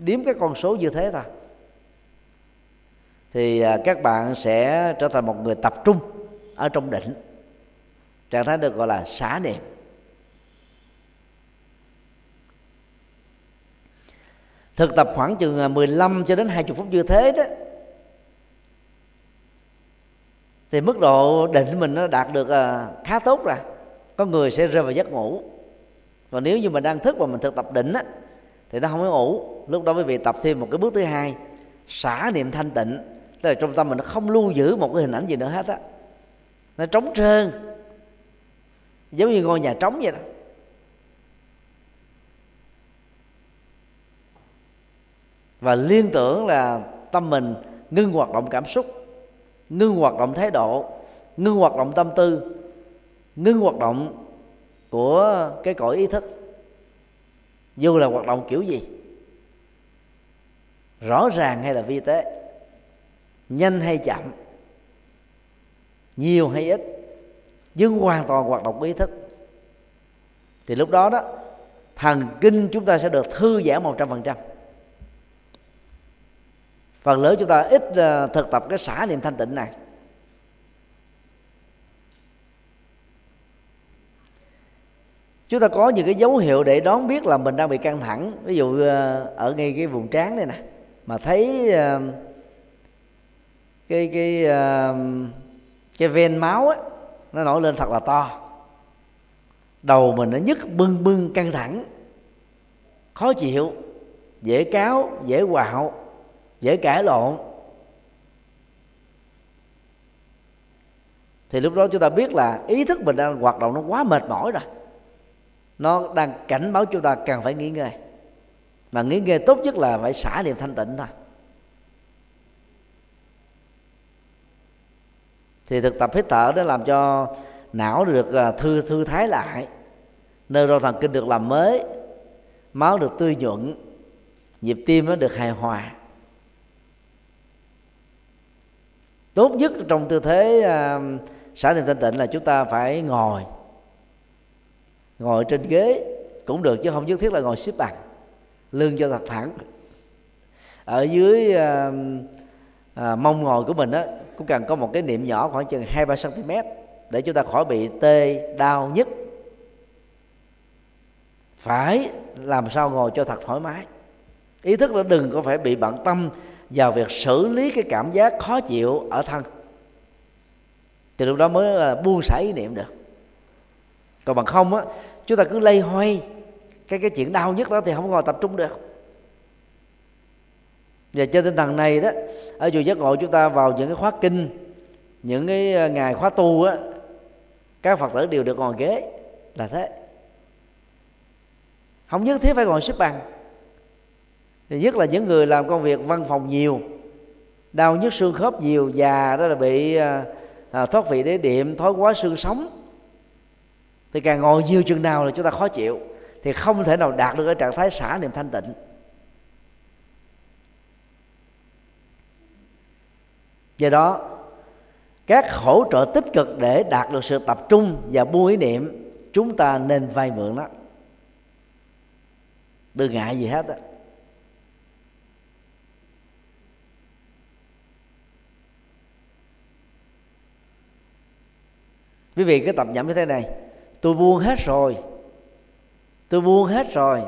Speaker 1: điếm cái con số như thế thôi thì à, các bạn sẽ trở thành một người tập trung ở trong định. Trạng thái được gọi là xả niệm. Thực tập khoảng chừng à, 15 cho đến 20 phút như thế đó, thì mức độ định mình nó đạt được à, khá tốt rồi. Có người sẽ rơi vào giấc ngủ. Còn nếu như mình đang thức và mình thực tập định á thì nó không có ngủ. Lúc đó quý vị tập thêm một cái bước thứ hai. Xả niệm thanh tịnh. Tức là trong tâm mình nó không lưu giữ một cái hình ảnh gì nữa hết á. Nó trống trơn. Giống như ngôi nhà trống vậy đó. Và liên tưởng là tâm mình ngưng hoạt động cảm xúc, ngưng hoạt động thái độ, ngưng hoạt động tâm tư, ngưng hoạt động của cái cõi ý thức dù là hoạt động kiểu gì? Rõ ràng hay là vi tế? Nhanh hay chậm? Nhiều hay ít? Nhưng hoàn toàn hoạt động ý thức. Thì lúc đó đó, thần kinh chúng ta sẽ được thư giãn một trăm phần trăm. Phần lớn chúng ta ít ờ, thực tập cái xả niệm thanh tịnh này. Chúng ta có những cái dấu hiệu để đón biết là mình đang bị căng thẳng. Ví dụ ờ, ở ngay cái vùng trán đây nè, mà thấy ờ, cái cái ờ, cái ven máu á, nó nổi lên thật là to. Đầu mình nó nhức bưng bưng căng thẳng, khó chịu, dễ cáo dễ quạo, dễ cãi lộn. Thì lúc đó chúng ta biết là ý thức mình đang hoạt động nó quá mệt mỏi rồi nó đang cảnh báo chúng ta cần phải nghỉ ngơi. Mà nghỉ ngơi tốt nhất là phải xả niệm thanh tịnh thôi. Thì thực tập hít thở để làm cho não được à, thư thư thái lại. Nơi rô thần kinh được làm mới. Máu được tươi nhuận. Nhịp tim nó được hài hòa. Tốt nhất trong tư thế uh, xả niệm thanh tịnh là chúng ta phải ngồi ngồi trên ghế cũng được chứ không nhất thiết là ngồi xếp bằng lưng cho thật thẳng. Ở dưới à, à, mông ngồi của mình á cũng cần có một cái niệm nhỏ khoảng chừng hai ba cm để chúng ta khỏi bị tê đau nhất phải làm sao ngồi cho thật thoải mái. Ý thức là đừng có phải bị bận tâm vào việc xử lý cái cảm giác khó chịu ở thân. Thì lúc đó mới à, buông xả ý niệm được. Còn bằng không á chúng ta cứ lây hoay. Cái cái chuyện đau nhất đó thì không ngồi tập trung được. Và trên tinh thần này đó ở chùa giác ngộ chúng ta vào những cái khóa kinh những cái ờ, ngày khóa tu á các phật tử đều được ngồi ghế. Là thế. Không nhất thiết phải ngồi xếp bằng. Thì nhất là những người làm công việc văn phòng nhiều đau nhức xương khớp nhiều già đó là bị à, à, thoát vị đế điểm thói quá xương sống thì càng ngồi nhiều chừng nào là chúng ta khó chịu. Thì không thể nào đạt được cái trạng thái xả niệm thanh tịnh. Do đó, các hỗ trợ tích cực để đạt được sự tập trung và buông ý niệm, chúng ta nên vay mượn đó đừng ngại gì hết á. Quý vị cứ tập nhẩm như thế này tôi buông hết rồi. Tôi buông hết rồi.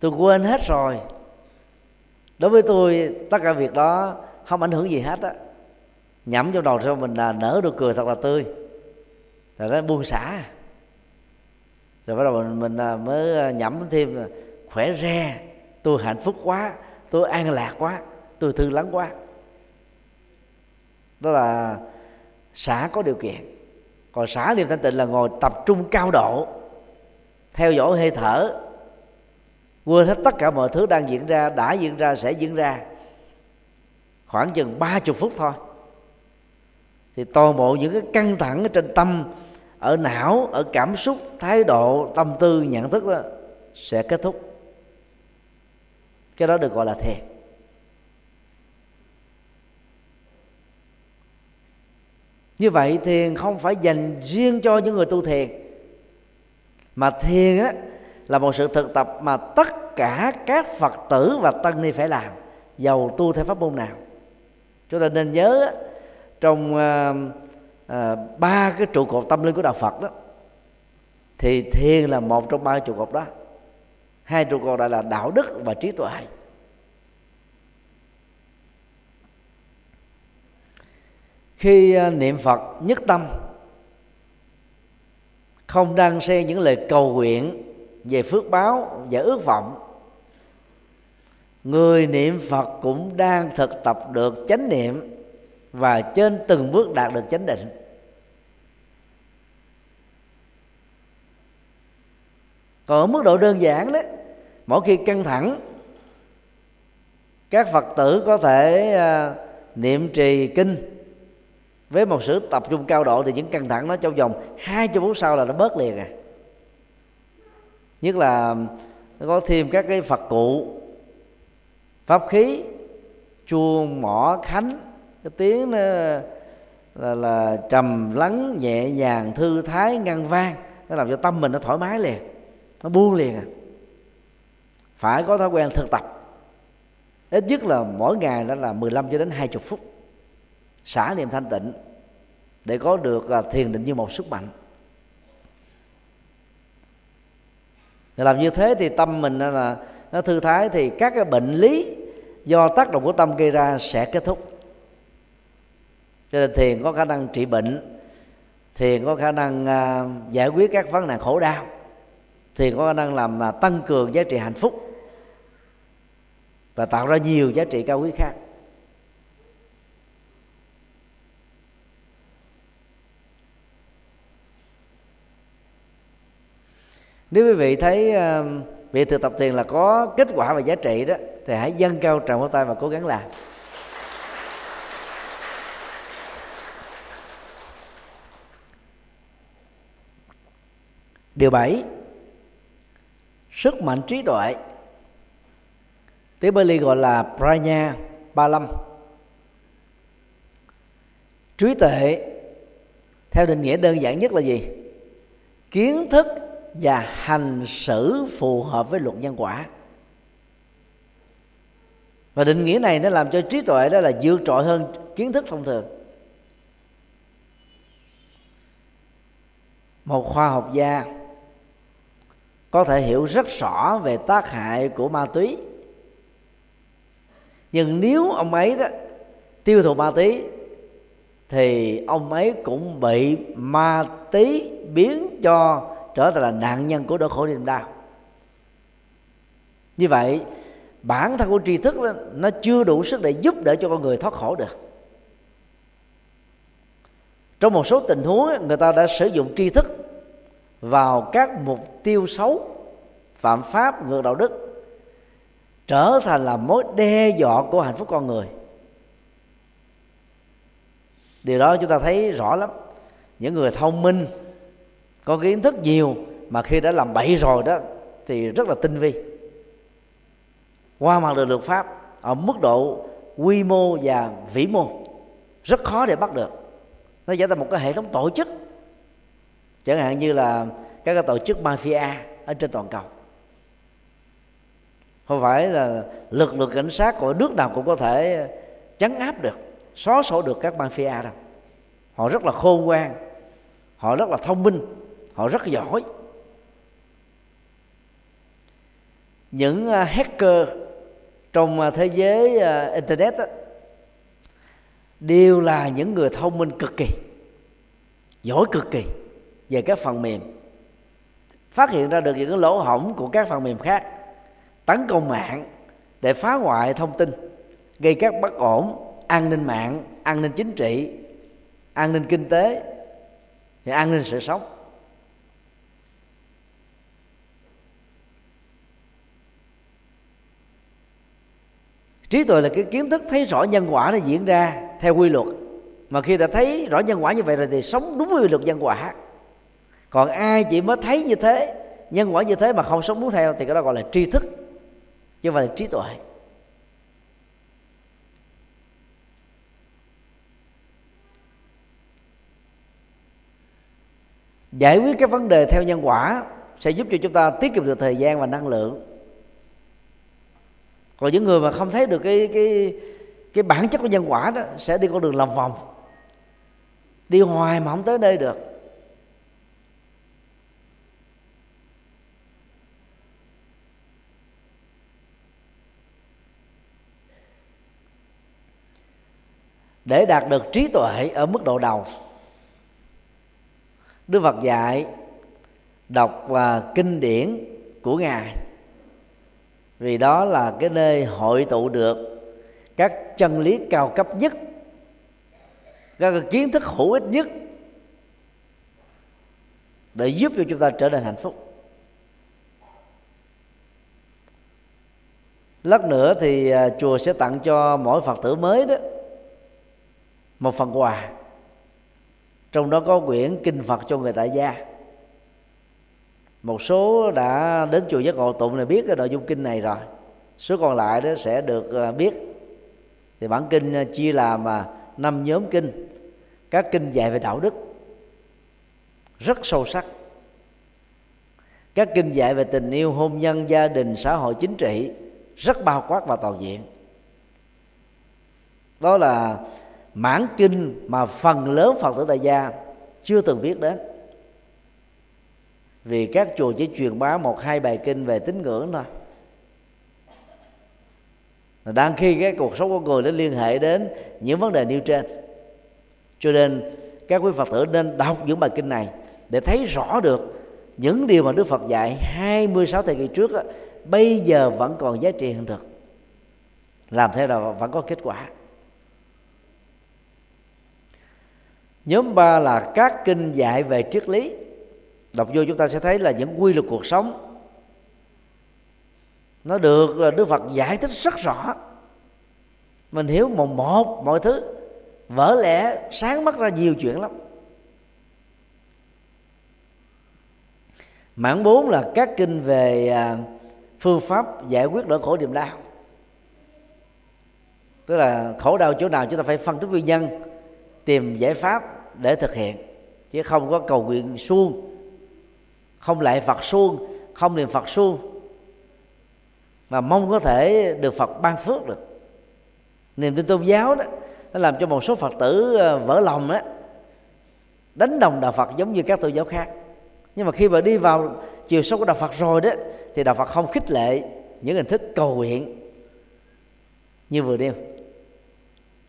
Speaker 1: Tôi quên hết rồi. Đối với tôi tất cả việc đó không ảnh hưởng gì hết á. Nhẩm trong đầu cho mình là nở được cười thật là tươi. Rồi nó buông xả. Rồi bắt đầu mình, mình à, mới à, nhẩm thêm là khỏe re. Tôi hạnh phúc quá. Tôi an lạc quá. Tôi thư lắng quá. Đó là xả có điều kiện còn xả niệm thanh tịnh là ngồi tập trung cao độ, theo dõi hơi thở, quên hết tất cả mọi thứ đang diễn ra, đã diễn ra, sẽ diễn ra. Khoảng chừng ba chục phút thôi. Thì toàn bộ những cái căng thẳng ở trên tâm, ở não, ở cảm xúc, thái độ, tâm tư, nhận thức đó sẽ kết thúc. Cái đó được gọi là thiền. Như vậy thiền không phải dành riêng cho những người tu thiền mà thiền á là một sự thực tập mà tất cả các phật tử và tăng ni phải làm giàu tu theo pháp môn nào. Chúng ta nên nhớ trong uh, uh, ba cái trụ cột tâm linh của đạo phật đó thì thiền là một trong ba trụ cột đó. Hai trụ cột đó là đạo đức và trí tuệ. Khi à, niệm phật nhất tâm không đang xen những lời cầu nguyện về phước báo và ước vọng người niệm phật cũng đang thực tập được chánh niệm và trên từng bước đạt được chánh định. Còn ở mức độ đơn giản đấy mỗi khi căng thẳng các phật tử có thể uh, niệm trì kinh với một sự tập trung cao độ thì những căng thẳng nó trong vòng hai chục phút sau là nó bớt liền à. Nhất là nó có thêm các cái phật cụ pháp khí chuông mỏ khánh cái tiếng nó là, là trầm lắng nhẹ nhàng thư thái ngăn vang nó làm cho tâm mình nó thoải mái liền nó buông liền à. Phải có thói quen thực tập. Ít nhất là mỗi ngày đó là 15 cho đến 20 phút xả niệm thanh tịnh để có được à, thiền định như một sức mạnh. Để làm như thế thì tâm mình à, là nó thư thái thì các cái bệnh lý do tác động của tâm gây ra sẽ kết thúc. Cho nên thiền có khả năng trị bệnh thiền có khả năng uh, giải quyết các vấn nạn khổ đau thiền có khả năng làm uh, tăng cường giá trị hạnh phúc và tạo ra nhiều giá trị cao quý khác. Nếu quý vị thấy uh, việc thực tập thiền là có kết quả và giá trị đó thì hãy dâng cao tràng pháo tay và cố gắng làm. Điều bảy sức mạnh trí tuệ. Tiếng Bali gọi là pranya ba lâm trí tuệ theo định nghĩa đơn giản nhất là gì? Kiến thức và hành xử phù hợp với luật nhân quả. Và định nghĩa này nó làm cho trí tuệ đó là vượt trội hơn kiến thức thông thường. Một khoa học gia có thể hiểu rất rõ về tác hại của ma túy. Nhưng nếu ông ấy đó tiêu thụ ma túy, thì ông ấy cũng bị ma túy biến cho trở thành là nạn nhân của nỗi khổ niềm đau. Như vậy bản thân của tri thức đó, nó chưa đủ sức để giúp đỡ cho con người thoát khổ được. Trong một số tình huống người ta đã sử dụng tri thức vào các mục tiêu xấu phạm pháp ngược đạo đức trở thành là mối đe dọa của hạnh phúc con người. Điều đó chúng ta thấy rõ lắm. Những người thông minh có kiến thức nhiều mà khi đã làm bậy rồi đó, thì rất là tinh vi. Qua mặt được luật pháp, ở mức độ quy mô và vĩ mô, rất khó để bắt được. Nó trở thành một cái hệ thống tổ chức. Chẳng hạn như là các cái tổ chức mafia ở trên toàn cầu. Không phải là lực lượng cảnh sát của nước nào cũng có thể chấn áp được, xóa sổ được các mafia đâu. Họ rất là khôn ngoan, họ rất là thông minh họ rất giỏi. Những à, hacker trong à, thế giới à, internet đó, đều là những người thông minh cực kỳ giỏi cực kỳ về các phần mềm. Phát hiện ra được những cái lỗ hổng của các phần mềm khác tấn công mạng để phá hoại thông tin gây các bất ổn an ninh mạng an ninh chính trị an ninh kinh tế và an ninh sự sống. Trí tuệ là cái kiến thức thấy rõ nhân quả nó diễn ra theo quy luật. Mà khi đã thấy rõ nhân quả như vậy rồi thì sống đúng quy luật nhân quả. Còn ai chỉ mới thấy như thế, nhân quả như thế mà không sống đúng theo thì cái đó gọi là tri thức, chứ không phải là trí tuệ. Giải quyết các vấn đề theo nhân quả sẽ giúp cho chúng ta tiết kiệm được thời gian và năng lượng còn những người mà không thấy được cái cái cái bản chất của nhân quả đó sẽ đi con đường lòng vòng. Đi hoài mà không tới nơi được. Để đạt được trí tuệ ở mức độ đầu, đức phật dạy đọc và kinh điển của ngài vì đó là cái nơi hội tụ được các chân lý cao cấp nhất, các kiến thức hữu ích nhất để giúp cho chúng ta trở nên hạnh phúc. Lát nữa thì à, chùa sẽ tặng cho mỗi phật tử mới đó một phần quà. Trong đó có quyển kinh phật cho người tại gia một số đã đến chùa giác ngộ tụng này biết cái nội dung kinh này rồi. Số còn lại đó sẽ được à, biết. Thì bản kinh à, chia làm mà năm nhóm kinh. Các kinh dạy về đạo đức. Rất sâu sắc. Các kinh dạy về tình yêu, hôn nhân, gia đình, xã hội, chính trị. Rất bao quát và toàn diện. Đó là mãn kinh mà phần lớn phật tử tại gia chưa từng biết đến vì các chùa chỉ truyền bá một hai bài kinh về tín ngưỡng thôi. Đang khi cái cuộc sống của người nó liên hệ đến những vấn đề nêu trên. Cho nên các quý phật tử nên đọc những bài kinh này để thấy rõ được những điều mà Đức Phật dạy 26 thời kỳ trước đó, bây giờ vẫn còn giá trị hiện thực. Làm thế nào vẫn có kết quả. Nhóm ba là các kinh dạy về triết lý đọc vô chúng ta sẽ thấy là những quy luật cuộc sống, nó được ờ, đức phật giải thích rất rõ. Mình hiểu một một, mọi thứ, vỡ lẽ, sáng mắt ra nhiều chuyện lắm. Mảng bốn là các kinh về à, phương pháp giải quyết nỗi khổ niềm đau. Tức là khổ đau chỗ nào chúng ta phải phân tích nguyên nhân, tìm giải pháp để thực hiện, chứ không có cầu nguyện suông không lại phật suông, không niệm phật suông, mà mong có thể được phật ban phước được. Niềm tin tôn giáo đó, nó làm cho một số phật tử ờ, vỡ lòng đó, đánh đồng đạo phật giống như các tôn giáo khác. Nhưng mà khi mà đi vào chiều sâu của đạo phật rồi đó, thì đạo phật không khích lệ những hình thức cầu nguyện như vừa nêu.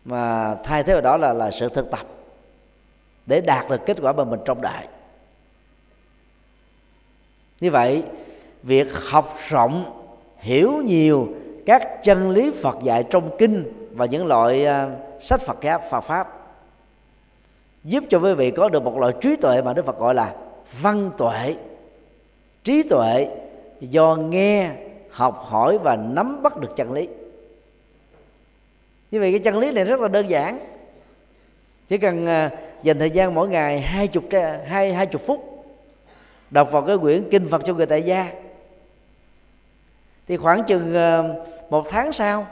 Speaker 1: Mà thay thế vào đó là là sự thực tập để đạt được kết quả mà mình trong đại như vậy, việc học rộng, hiểu nhiều các chân lý Phật dạy trong kinh và những loại à, sách Phật giáo Phật pháp giúp cho quý vị có được một loại trí tuệ mà đức phật gọi là văn tuệ. Trí tuệ do nghe, học hỏi và nắm bắt được chân lý. Như vậy cái chân lý này rất là đơn giản. Chỉ cần à, dành thời gian mỗi ngày hai chục hai hai chục phút đọc vào cái quyển kinh phật cho người tại gia. Thì khoảng chừng ờ, một tháng sau,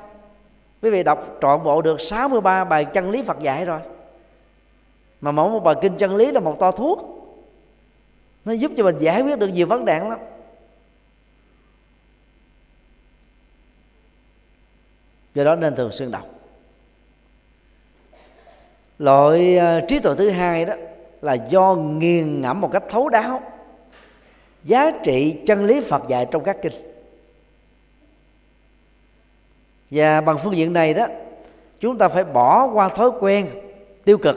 Speaker 1: quý vị đọc trọn bộ được 63 bài chân lý Phật dạy rồi. Mà mỗi một bài kinh chân lý là một to thuốc. Nó giúp cho mình giải quyết được nhiều vấn đề lắm. Do đó nên thường xuyên đọc. Loại ờ, trí tuệ thứ hai đó là do nghiền ngẫm một cách thấu đáo giá trị chân lý Phật dạy trong các kinh. Và bằng phương diện này đó, chúng ta phải bỏ qua thói quen tiêu cực,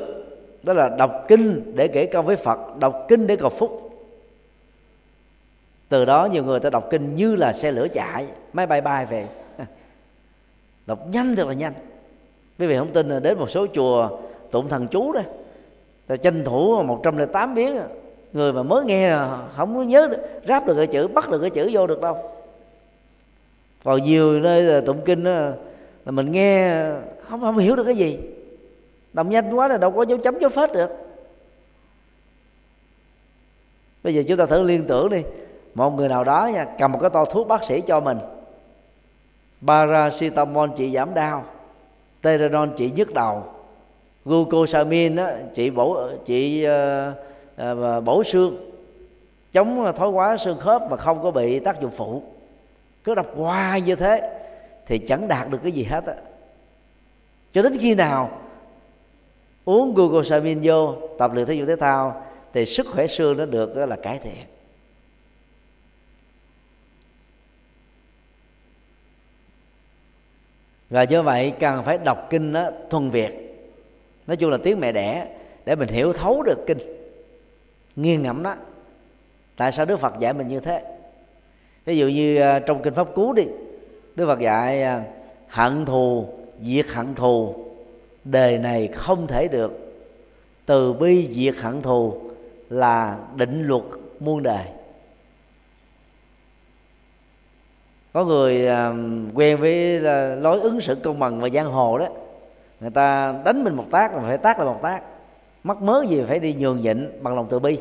Speaker 1: đó là đọc kinh để kể công với Phật, đọc kinh để cầu phúc. Từ đó nhiều người ta đọc kinh như là xe lửa chạy, máy bay bay về. Đọc nhanh thật là nhanh. Quý vị không tin là đến một số chùa tụng thần chú đó, ta tranh thủ 108 biến người mà mới nghe là không có nhớ ráp được cái chữ bắt được cái chữ vô được đâu. Vào nhiều nơi là tụng kinh đó, là mình nghe không không hiểu được cái gì. Đồng nhanh quá là đâu có dấu chấm dấu phết được. Bây giờ chúng ta thử liên tưởng đi. Một người nào đó nha cầm một cái to thuốc bác sĩ cho mình. Paracetamol trị giảm đau. Teranol trị nhức đầu. Glucosamine đó, trị bổ trị uh, Ờ, và bổ xương. Chống thoái hóa xương khớp mà không có bị tác dụng phụ. Cứ đọc hoài như thế thì chẳng đạt được cái gì hết á. Cho đến khi nào uống glucosamine vô tập luyện thể dục thể thao thì sức khỏe xương nó được là cải thiện. Và do vậy cần phải đọc kinh đó, thuần việt. Nói chung là tiếng mẹ đẻ để mình hiểu thấu được kinh nghiêng ngẫm đó. Tại sao đức phật dạy mình như thế? Ví dụ như ờ, trong kinh pháp cú đi, đức phật dạy ờ, hận thù, diệt hận thù, đề này không thể được. Từ bi diệt hận thù là định luật muôn đời. Có người ờ, quen với lối ứng xử công bằng và giang hồ đó, người ta đánh mình một tác là phải tác là một tác mắc mớ gì phải đi nhường nhịn bằng lòng từ bi.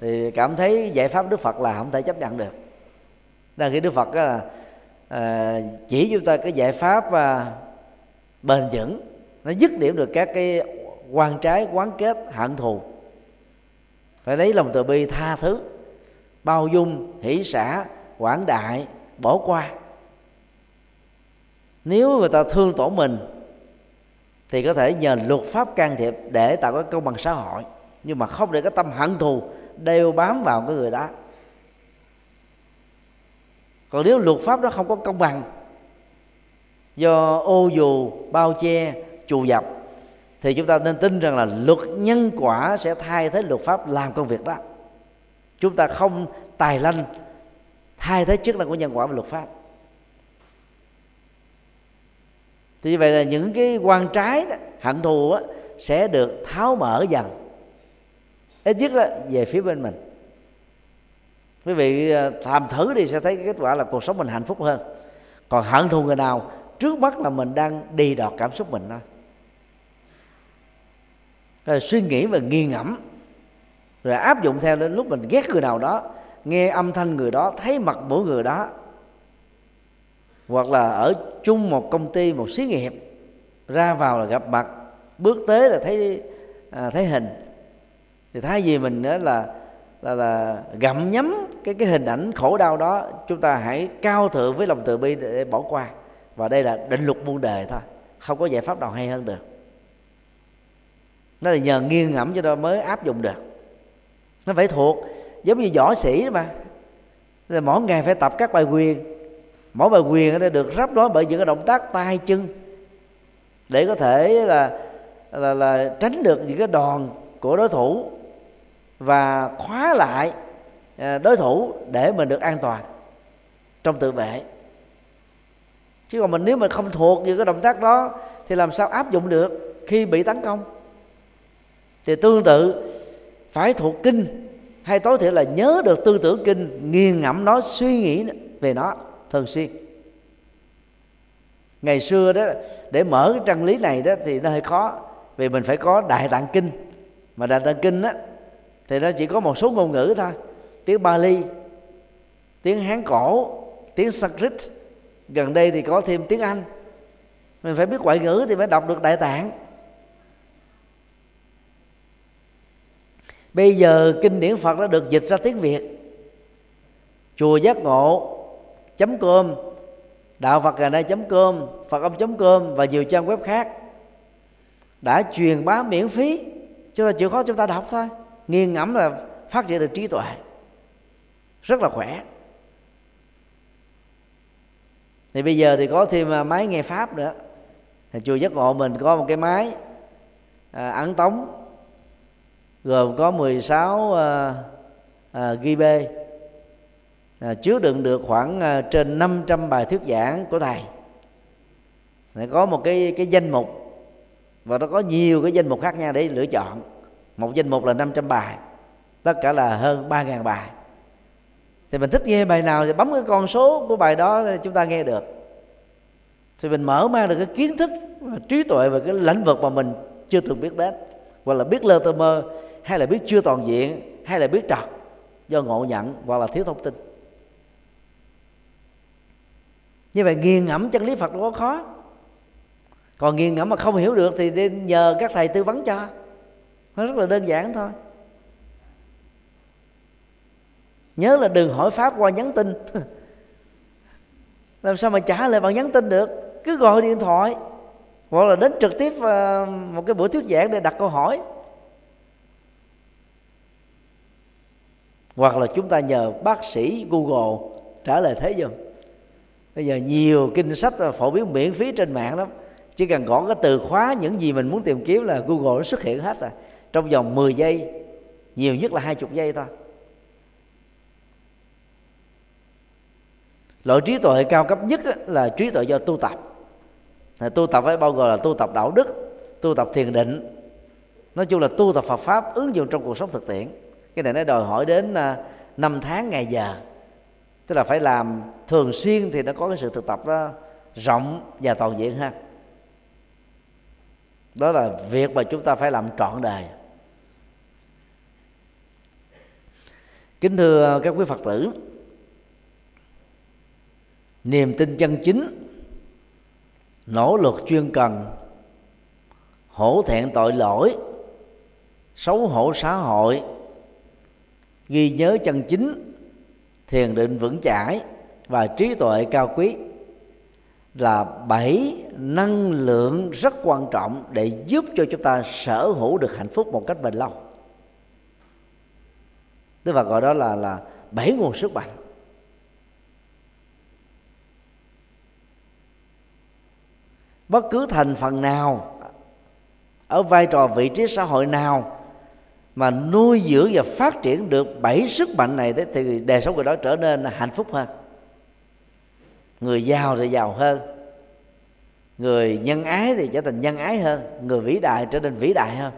Speaker 1: Thì cảm thấy giải pháp đức phật là không thể chấp nhận được. Đang khi đức phật là à, chỉ chúng ta cái giải pháp à, bền vững nó dứt điểm được các cái quan trái quán kết hận thù. Phải lấy lòng từ bi tha thứ bao dung hỷ xả quảng đại bỏ qua. Nếu người ta thương tổ mình thì có thể nhờ luật pháp can thiệp để tạo cái công bằng xã hội. Nhưng mà không để cái tâm hận thù đeo bám vào cái người đó. Còn nếu luật pháp đó không có công bằng, do ô dù, bao che trù dập, thì chúng ta nên tin rằng là luật nhân quả sẽ thay thế luật pháp làm công việc đó. Chúng ta không tài lanh, thay thế chức năng của nhân quả và luật pháp. Thì như vậy là những cái quan trái đó, hận thù đó, sẽ được tháo mở dần. Ít nhất là về phía bên mình. Quý vị à, làm thử đi sẽ thấy cái kết quả là cuộc sống mình hạnh phúc hơn. Còn hận thù người nào trước mắt là mình đang đi đọt cảm xúc mình thôi. Rồi suy nghĩ và nghiền ngẫm rồi áp dụng theo đến lúc mình ghét người nào đó nghe âm thanh người đó thấy mặt mỗi người đó hoặc là ở chung một công ty một xí nghiệp ra vào là gặp mặt bước tới là thấy à, thấy hình. Thì thay vì mình đó là là là gặm nhấm cái cái hình ảnh khổ đau đó chúng ta hãy cao thượng với lòng từ bi để bỏ qua. Và đây là định luật muôn đời thôi không có giải pháp nào hay hơn được. Nó là nhờ nghiêng ngẫm cho nó mới áp dụng được. Nó phải thuộc giống như võ sĩ mà. Là mỗi ngày phải tập các bài quyền mỗi bài quyền ở đây được rắp nối bởi những cái động tác tay chân để có thể là là, là tránh được những cái đòn của đối thủ và khóa lại à, đối thủ để mình được an toàn trong tự vệ. Chứ còn mình nếu mà không thuộc những cái động tác đó thì làm sao áp dụng được khi bị tấn công? Thì tương tự phải thuộc kinh hay tối thiểu là nhớ được tư tưởng kinh nghiền ngẫm nó suy nghĩ về nó thường xuyên ngày xưa đó, để mở cái chân lý này đó thì nó hơi khó, vì mình phải có đại tạng kinh. Mà đại tạng kinh á, thì nó chỉ có một số ngôn ngữ thôi. Tiếng Bali, tiếng Hán cổ, tiếng Sanskrit. Gần đây thì có thêm tiếng Anh. Mình phải biết ngoại ngữ thì mới đọc được đại tạng. Bây giờ kinh điển Phật đã được dịch ra tiếng Việt. Chùa giác ngộ chấm cơm đạo phật ngày nay com phật âm com và nhiều trang web khác đã truyền bá miễn phí. Chúng ta chịu khó chúng ta đọc thôi. Nghiền ngẫm là phát triển được trí tuệ. Rất là khỏe. Thì bây giờ thì có thêm à, máy nghe pháp nữa. Thì chùa giác ngộ mình có một cái máy à, ấn tống gồm có 16 à, à, GB à, chứa đựng được khoảng à, trên 500 bài thuyết giảng của thầy. Để có một cái cái danh mục và nó có nhiều cái danh mục khác nhau để lựa chọn. Một danh mục là 500 bài tất cả là hơn 3.000 bài. Thì mình thích nghe bài nào thì bấm cái con số của bài đó chúng ta nghe được. Thì mình mở mang được cái kiến thức à, trí tuệ về cái lĩnh vực mà mình chưa từng biết đến. Hoặc là biết lơ tơ mơ hay là biết chưa toàn diện hay là biết trật do ngộ nhận hoặc là thiếu thông tin như vậy nghiền ngẫm chân lý phật đâu có khó. Còn nghiền ngẫm mà không hiểu được thì nên nhờ các thầy tư vấn cho. Nó rất là đơn giản thôi. Nhớ là đừng hỏi pháp qua nhắn tin. Làm sao mà trả lời bằng nhắn tin được? Cứ gọi điện thoại. Hoặc là đến trực tiếp ờ, một cái buổi thuyết giảng để đặt câu hỏi. Hoặc là chúng ta nhờ bác sĩ google trả lời thế dùm bây giờ nhiều kinh sách phổ biến miễn phí trên mạng lắm. Chỉ cần gõ cái từ khóa những gì mình muốn tìm kiếm là google nó xuất hiện hết rồi trong vòng 10 giây, nhiều nhất là hai chục giây thôi. Loại trí tuệ cao cấp nhất là trí tuệ do tu tập. Tu tập phải bao gồm là tu tập đạo đức, tu tập thiền định. Nói chung là tu tập Phật pháp ứng dụng trong cuộc sống thực tiễn. Cái này nó đòi hỏi đến à, năm tháng ngày giờ tức là phải làm thường xuyên thì nó có cái sự thực tập đó rộng và toàn diện ha. Đó là việc mà chúng ta phải làm trọn đời. Kính thưa các quý phật tử, niềm tin chân chính, nỗ lực chuyên cần, hổ thẹn tội lỗi, xấu hổ xã hội, ghi nhớ chân chính thiền định vững chãi và trí tuệ cao quý là bảy năng lượng rất quan trọng để giúp cho chúng ta sở hữu được hạnh phúc một cách bền lâu. Tức là gọi đó là là bảy nguồn sức mạnh. Bất cứ thành phần nào, ở vai trò vị trí xã hội nào mà nuôi dưỡng và phát triển được bảy sức mạnh này thì đời sống của đó trở nên hạnh phúc hơn. Người giàu thì giàu hơn. Người nhân ái thì trở thành nhân ái hơn. Người vĩ đại trở nên vĩ đại hơn.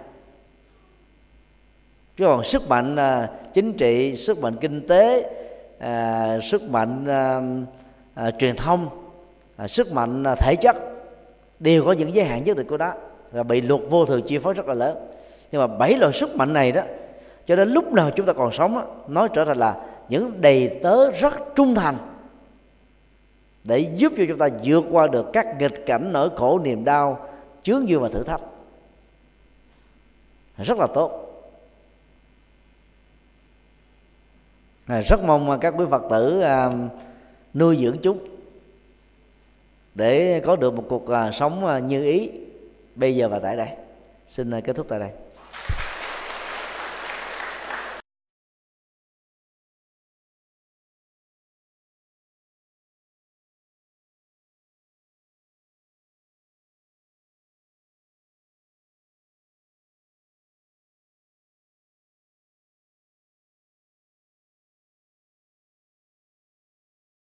Speaker 1: Chứ còn sức mạnh à, chính trị sức mạnh kinh tế à, sức mạnh à, à, truyền thông à, sức mạnh à, thể chất đều có những giới hạn nhất định của đó và bị luật vô thường chi phối rất là lớn nhưng mà bảy loại sức mạnh này đó cho đến lúc nào chúng ta còn sống đó, nói trở thành là những đầy tớ rất trung thành để giúp cho chúng ta vượt qua được các nghịch cảnh nỗi khổ niềm đau chướng dương và thử thách. Rất là tốt. À, rất mong các quý phật tử à, nuôi dưỡng chúng để có được một cuộc à, sống à, như ý bây giờ và tại đây. Xin à, kết thúc tại đây.